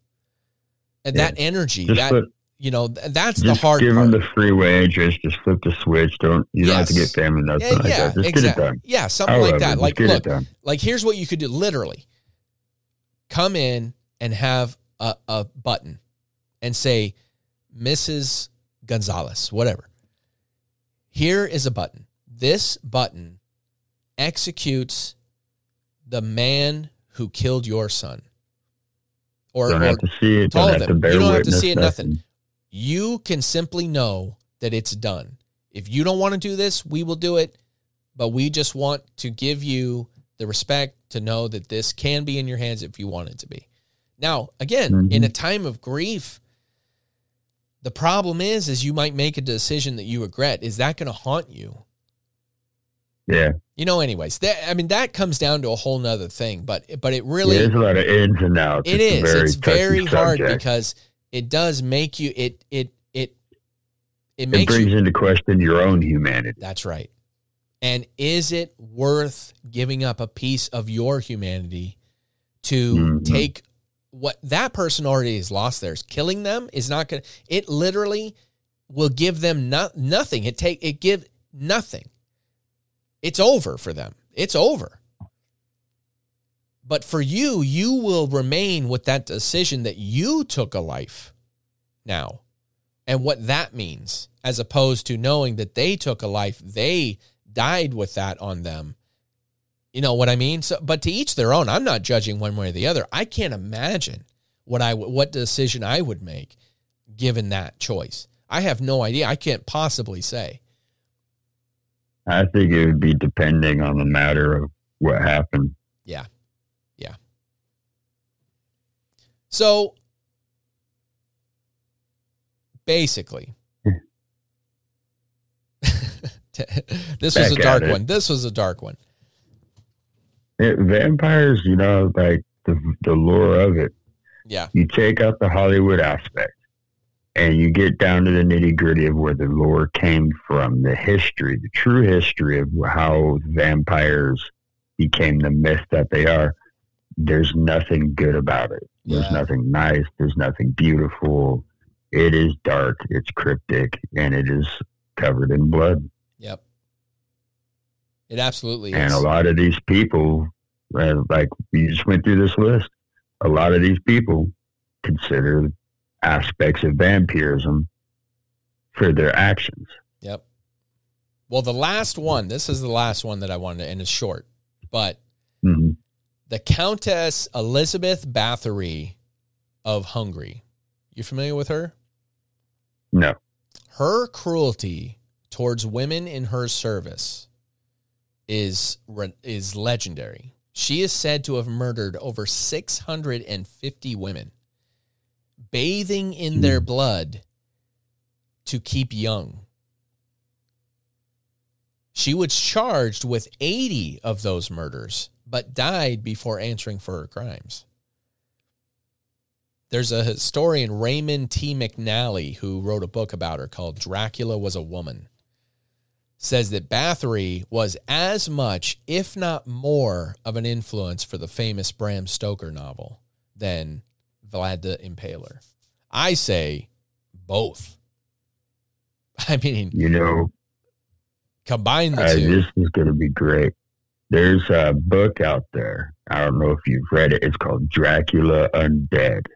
and Yeah. that energy. Just that put- you know, th- that's the Just hard give part. them the freeway. Just just flip the switch. Don't you don't have to Yes. get family nothing yeah, like yeah, that. Just exactly. get it done. Yeah, something like that. just Like, look, like here's what you could do literally come in and have a, a button and say mrs gonzalez whatever here is a button this button executes the man who killed your son or, Don't or have to see it. Don't have to bear You don't have to see it, nothing. You can simply know that it's done. If you don't want to do this, we will do it, but we just want to give you the respect to know that this can be in your hands if you want it to be. Now, again, Mhm. in a time of grief, the problem is is you might make a decision that you regret. Is that going to haunt you? Yeah, You know, anyways, that I mean that comes down to a whole nother thing, but but it really there's a lot of ins and outs. It It's is. very It's very hard subject. because it does make you it it it it it brings you into question your own humanity. That's right. And is it worth giving up a piece of your humanity to Mhm. take what that person already has lost theirs? Killing them is not going to it literally will give them no, nothing. It take it give nothing. It's over for them. It's over. But for you, you will remain with that decision that you took a life now and what that means, as opposed to knowing that they took a life, they died with that on them. You know what I mean? So, but to each their own. I'm not judging one way or the other. I can't imagine what I what decision I would make given that choice. I have no idea. I can't possibly say. I think it would be depending on the matter of what happened. Yeah. So basically, this was a dark one. This was a dark one. It, vampires, you know, like the the lure of it. Yeah. You take out the Hollywood aspect, and you get down to the nitty gritty of where the lore came from, the history, the true history of how vampires became the myth that they are. There's nothing good about it. There's Yeah. nothing nice. There's nothing beautiful. It is dark. It's cryptic, and it is covered in blood. Yep. It absolutely And is. And a lot of these people, uh, like we just went through this list, a lot of these people consider aspects of vampirism for their actions. Yep. Well, the last one, this is the last one that I wanted to, and it's short, but hmm the Countess Elizabeth Bathory of Hungary. You familiar with her? No. Her cruelty towards women in her service is is legendary. She is said to have murdered over 650 women, bathing in hmm. their blood to keep young. She was charged with 80 of those murders, but died before answering for her crimes. There's a historian, Raymond T. McNally, who wrote a book about her called Dracula Was a Woman. Says that Bathory was as much, if not more, of an influence for the famous Bram Stoker novel than Vlad the Impaler. I say both. I mean, You know, combine the uh, two. this is going to be great. There's a book out there. I don't know if you've read it. It's called Dracula Undead.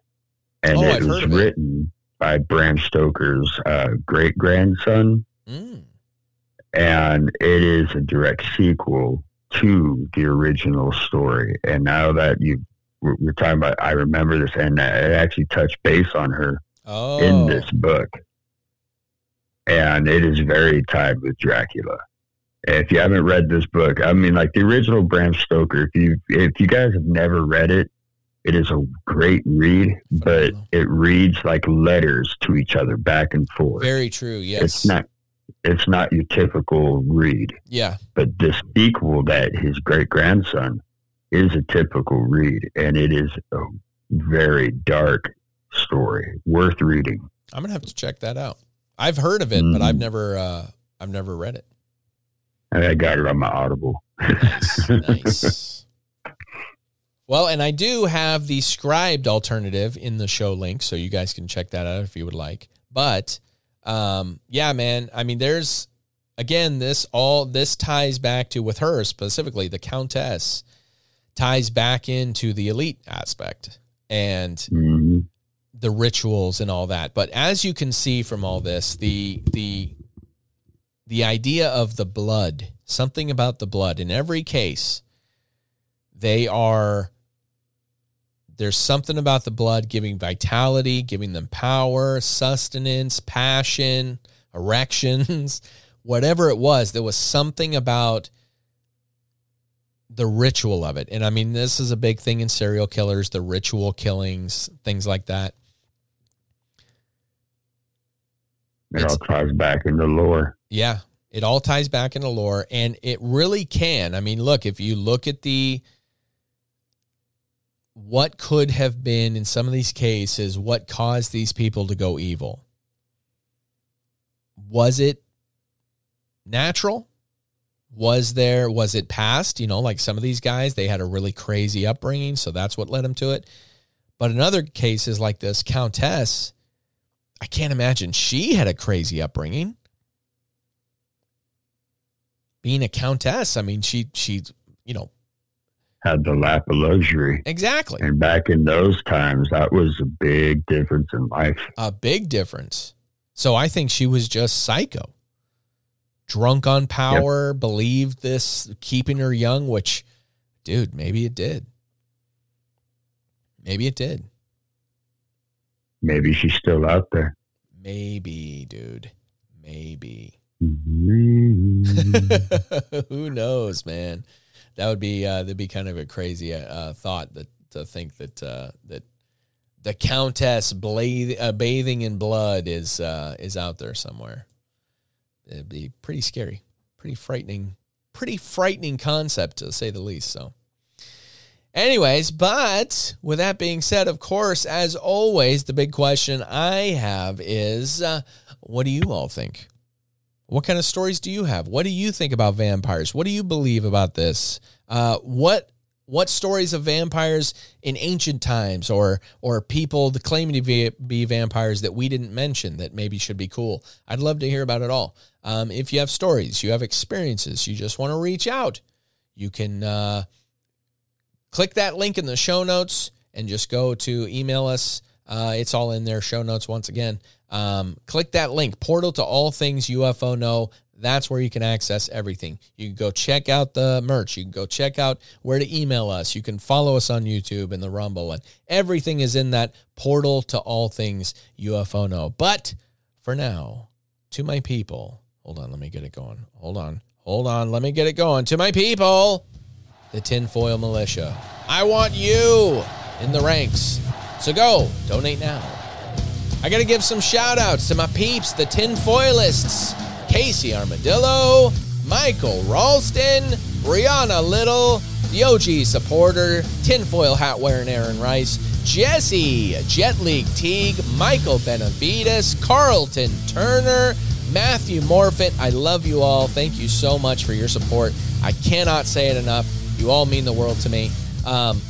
And Oh, it was of it. written by Bram Stoker's uh, great grandson. Mm, and it is a direct sequel to the original story. And now that you we're we're talking about, I remember this, and it actually touched base on her oh, in this book, and it is very tied with Dracula. If you haven't read this book, I mean, like the original Bram Stoker, if you if you guys have never read it, it is a great read, but it reads like letters to each other back and forth. very true. Yes. It's not it's not your typical read Yeah. but this sequel that his great grandson is a typical read, and it is a very dark story, worth reading. I'm gonna have to check that out. I've heard of it, but Mhm. I've never uh I've never read it. And I got it on my Audible. Nice. nice. Well, and I do have the Scribd alternative in the show link, so you guys can check that out if you would like. But um, yeah, man, I mean, there's again, this all this ties back to with her specifically, the Countess ties back into the elite aspect and Mhm. the rituals and all that. But as you can see from all this, the the the idea of the blood, something about the blood in every case, they are there's something about the blood giving vitality, giving them power, sustenance, passion, erections, whatever it was, there was something about the ritual of it. And I mean, this is a big thing in serial killers, the ritual killings, things like that. It all ties back into lore. Yeah. It all ties back into lore, and it really can. I mean, look, if you look at the what could have been in some of these cases, what caused these people to go evil? Was it natural? Was there, was it past? You know, like some of these guys, they had a really crazy upbringing, so that's what led them to it. But in other cases like this, Countess, I can't imagine she had a crazy upbringing. Being a countess, I mean, she she you know Had the lap of luxury. exactly And back in those times, that was a big difference in life. a big difference. So I think she was just psycho, drunk on power, believed this keeping her young. Which, dude, maybe it did. Maybe it did. Maybe she's still out there. Maybe, dude. Maybe. Mhm. Who knows, man? That would be uh, that'd be kind of a crazy uh, thought that to think that uh, that the Countess bla- uh, bathing in blood is uh, is out there somewhere. It'd be pretty scary, pretty frightening, pretty frightening concept to say the least. So. Anyways, but with that being said, of course, as always, the big question I have is uh, what do you all think? What kind of stories do you have? What do you think about vampires? What do you believe about this? Uh, what what stories of vampires in ancient times or or people claiming to be, be vampires that we didn't mention that maybe should be cool? I'd love to hear about it all. Um, if you have stories, you have experiences, you just want to reach out, you can uh, click that link in the show notes and just go to email us. Uh, it's all in there show notes once again. Um, click that link, portal to all things UFO know. That's where you can access everything. You can go check out the merch. You can go check out where to email us. You can follow us on YouTube and the Rumble, and everything is in that portal to all things UFO know. But for now, to my people, hold on, let me get it going. Hold on, hold on, let me get it going. To my people, the tinfoil militia. I want you in the ranks. So go, donate now. I got to give some shout outs to my peeps, the tinfoilists Casey Armadillo, Michael Ralston, Brianna Little, the OG supporter, tinfoil hat wearing Aaron Rice, Jesse, Jet League Teague, Michael Benavides, Carlton Turner, Matthew Morfitt. I love you all. Thank you so much for your support. I cannot say it enough. You all mean the world to me. Um,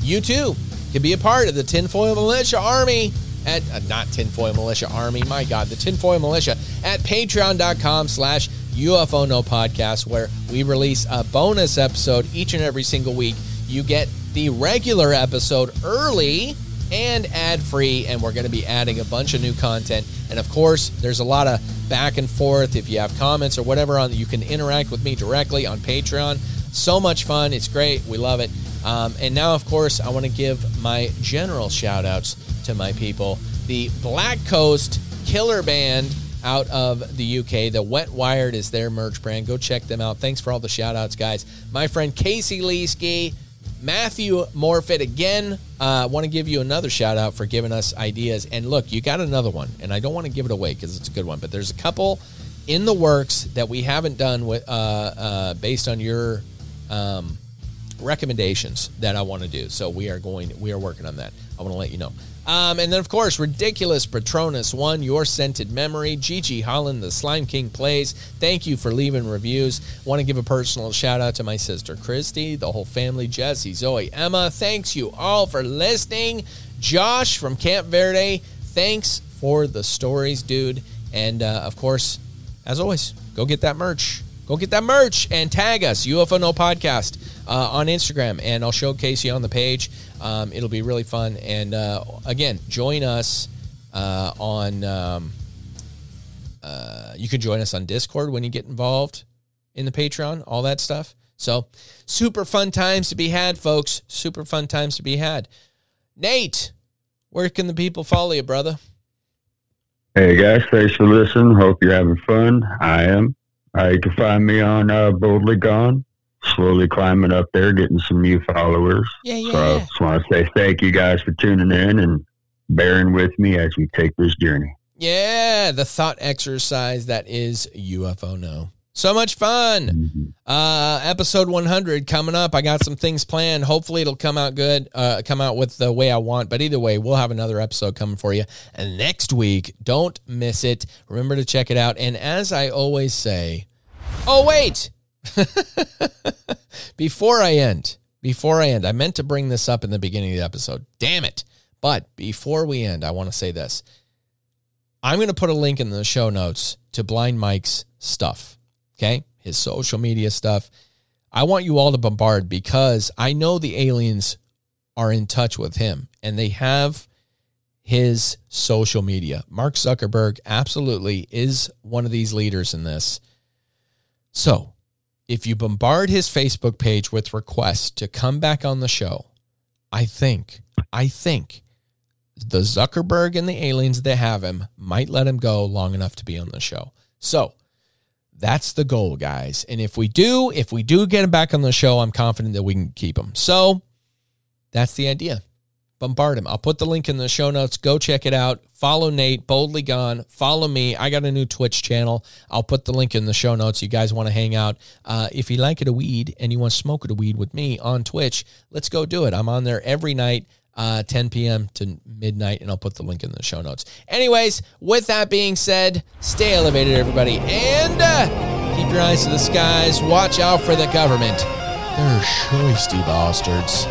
you too can be a part of the Tinfoil Militia Army at uh, not Tinfoil Militia Army. My God, the Tinfoil Militia at patreon.com slash UFO No Podcast, where we release a bonus episode each and every single week. You get the regular episode early and ad free, and we're going to be adding a bunch of new content. And of course, there's a lot of back and forth. If you have comments or whatever on, you can interact with me directly on Patreon. So much fun. It's great. We love it. Um, and now, of course, I want to give my general shout outs to my people. The Black Coast Killer Band out of the UK. The Wet Wired is their merch brand. Go check them out. Thanks for all the shout outs, guys. My friend Casey Leesky, Matthew Morfitt again. I uh, want to give you another shout out for giving us ideas. And look, you got another one, and I don't want to give it away because it's a good one, but there's a couple in the works that we haven't done with uh, uh, based on your um, recommendations that I want to do. So we are going, we are working on that. I want to let you know. Um, and then, of course, Ridiculous Patronus One, Your Scented Memory, Gigi Holland, The Slime King Plays. Thank you for leaving reviews. Want to give a personal shout out to my sister Christy, the whole family, Jesse, Zoe, Emma. Thanks you all for listening. Josh from Camp Verde, thanks for the stories, dude. And uh, of course, as always, go get that merch. Go get that merch and tag us, UFO No Podcast, uh, on Instagram, and I'll showcase you on the page. Um, it'll be really fun. And uh, again, join us uh, on. Um, uh, you can join us on Discord when you get involved in the Patreon, all that stuff. So, super fun times to be had, folks. Super fun times to be had. Nate, where can the people follow you, brother? Hey guys, thanks for listening. Hope you're having fun. I am. Uh, you can find me on uh, Boldly Gone. Slowly climbing up there, getting some new followers. Yeah, yeah, So I just want to say thank you guys for tuning in and bearing with me as we take this journey. Yeah, the thought exercise that is UFO No. So much fun. Uh, episode 100 coming up. I got some things planned. Hopefully, it'll come out good, uh, come out with the way I want. But either way, we'll have another episode coming for you. And next week, don't miss it. Remember to check it out. And as I always say, oh, wait. before I end, before I end, I meant to bring this up in the beginning of the episode. Damn it. But before we end, I want to say this. I'm going to put a link in the show notes to Blind Mike's stuff okay? His social media stuff. I want you all to bombard because I know the aliens are in touch with him and they have his social media. Mark Zuckerberg absolutely is one of these leaders in this. So, if you bombard his Facebook page with requests to come back on the show, I think, I think the Zuckerberg and the aliens that have him might let him go long enough to be on the show. So, that's the goal, guys. And if we do, if we do get him back on the show, I'm confident that we can keep him. So that's the idea. Bombard him. I'll put the link in the show notes. Go check it out. Follow Nate, Boldly Gone. Follow me. I got a new Twitch channel. I'll put the link in the show notes. You guys want to hang out. Uh, if you like it a weed and you want to smoke it a weed with me on Twitch, let's go do it. I'm on there every night uh, 10 p.m. to midnight, and I'll put the link in the show notes. Anyways, with that being said, stay elevated, everybody, and uh, keep your eyes to the skies. Watch out for the government. They're shoisty bastards.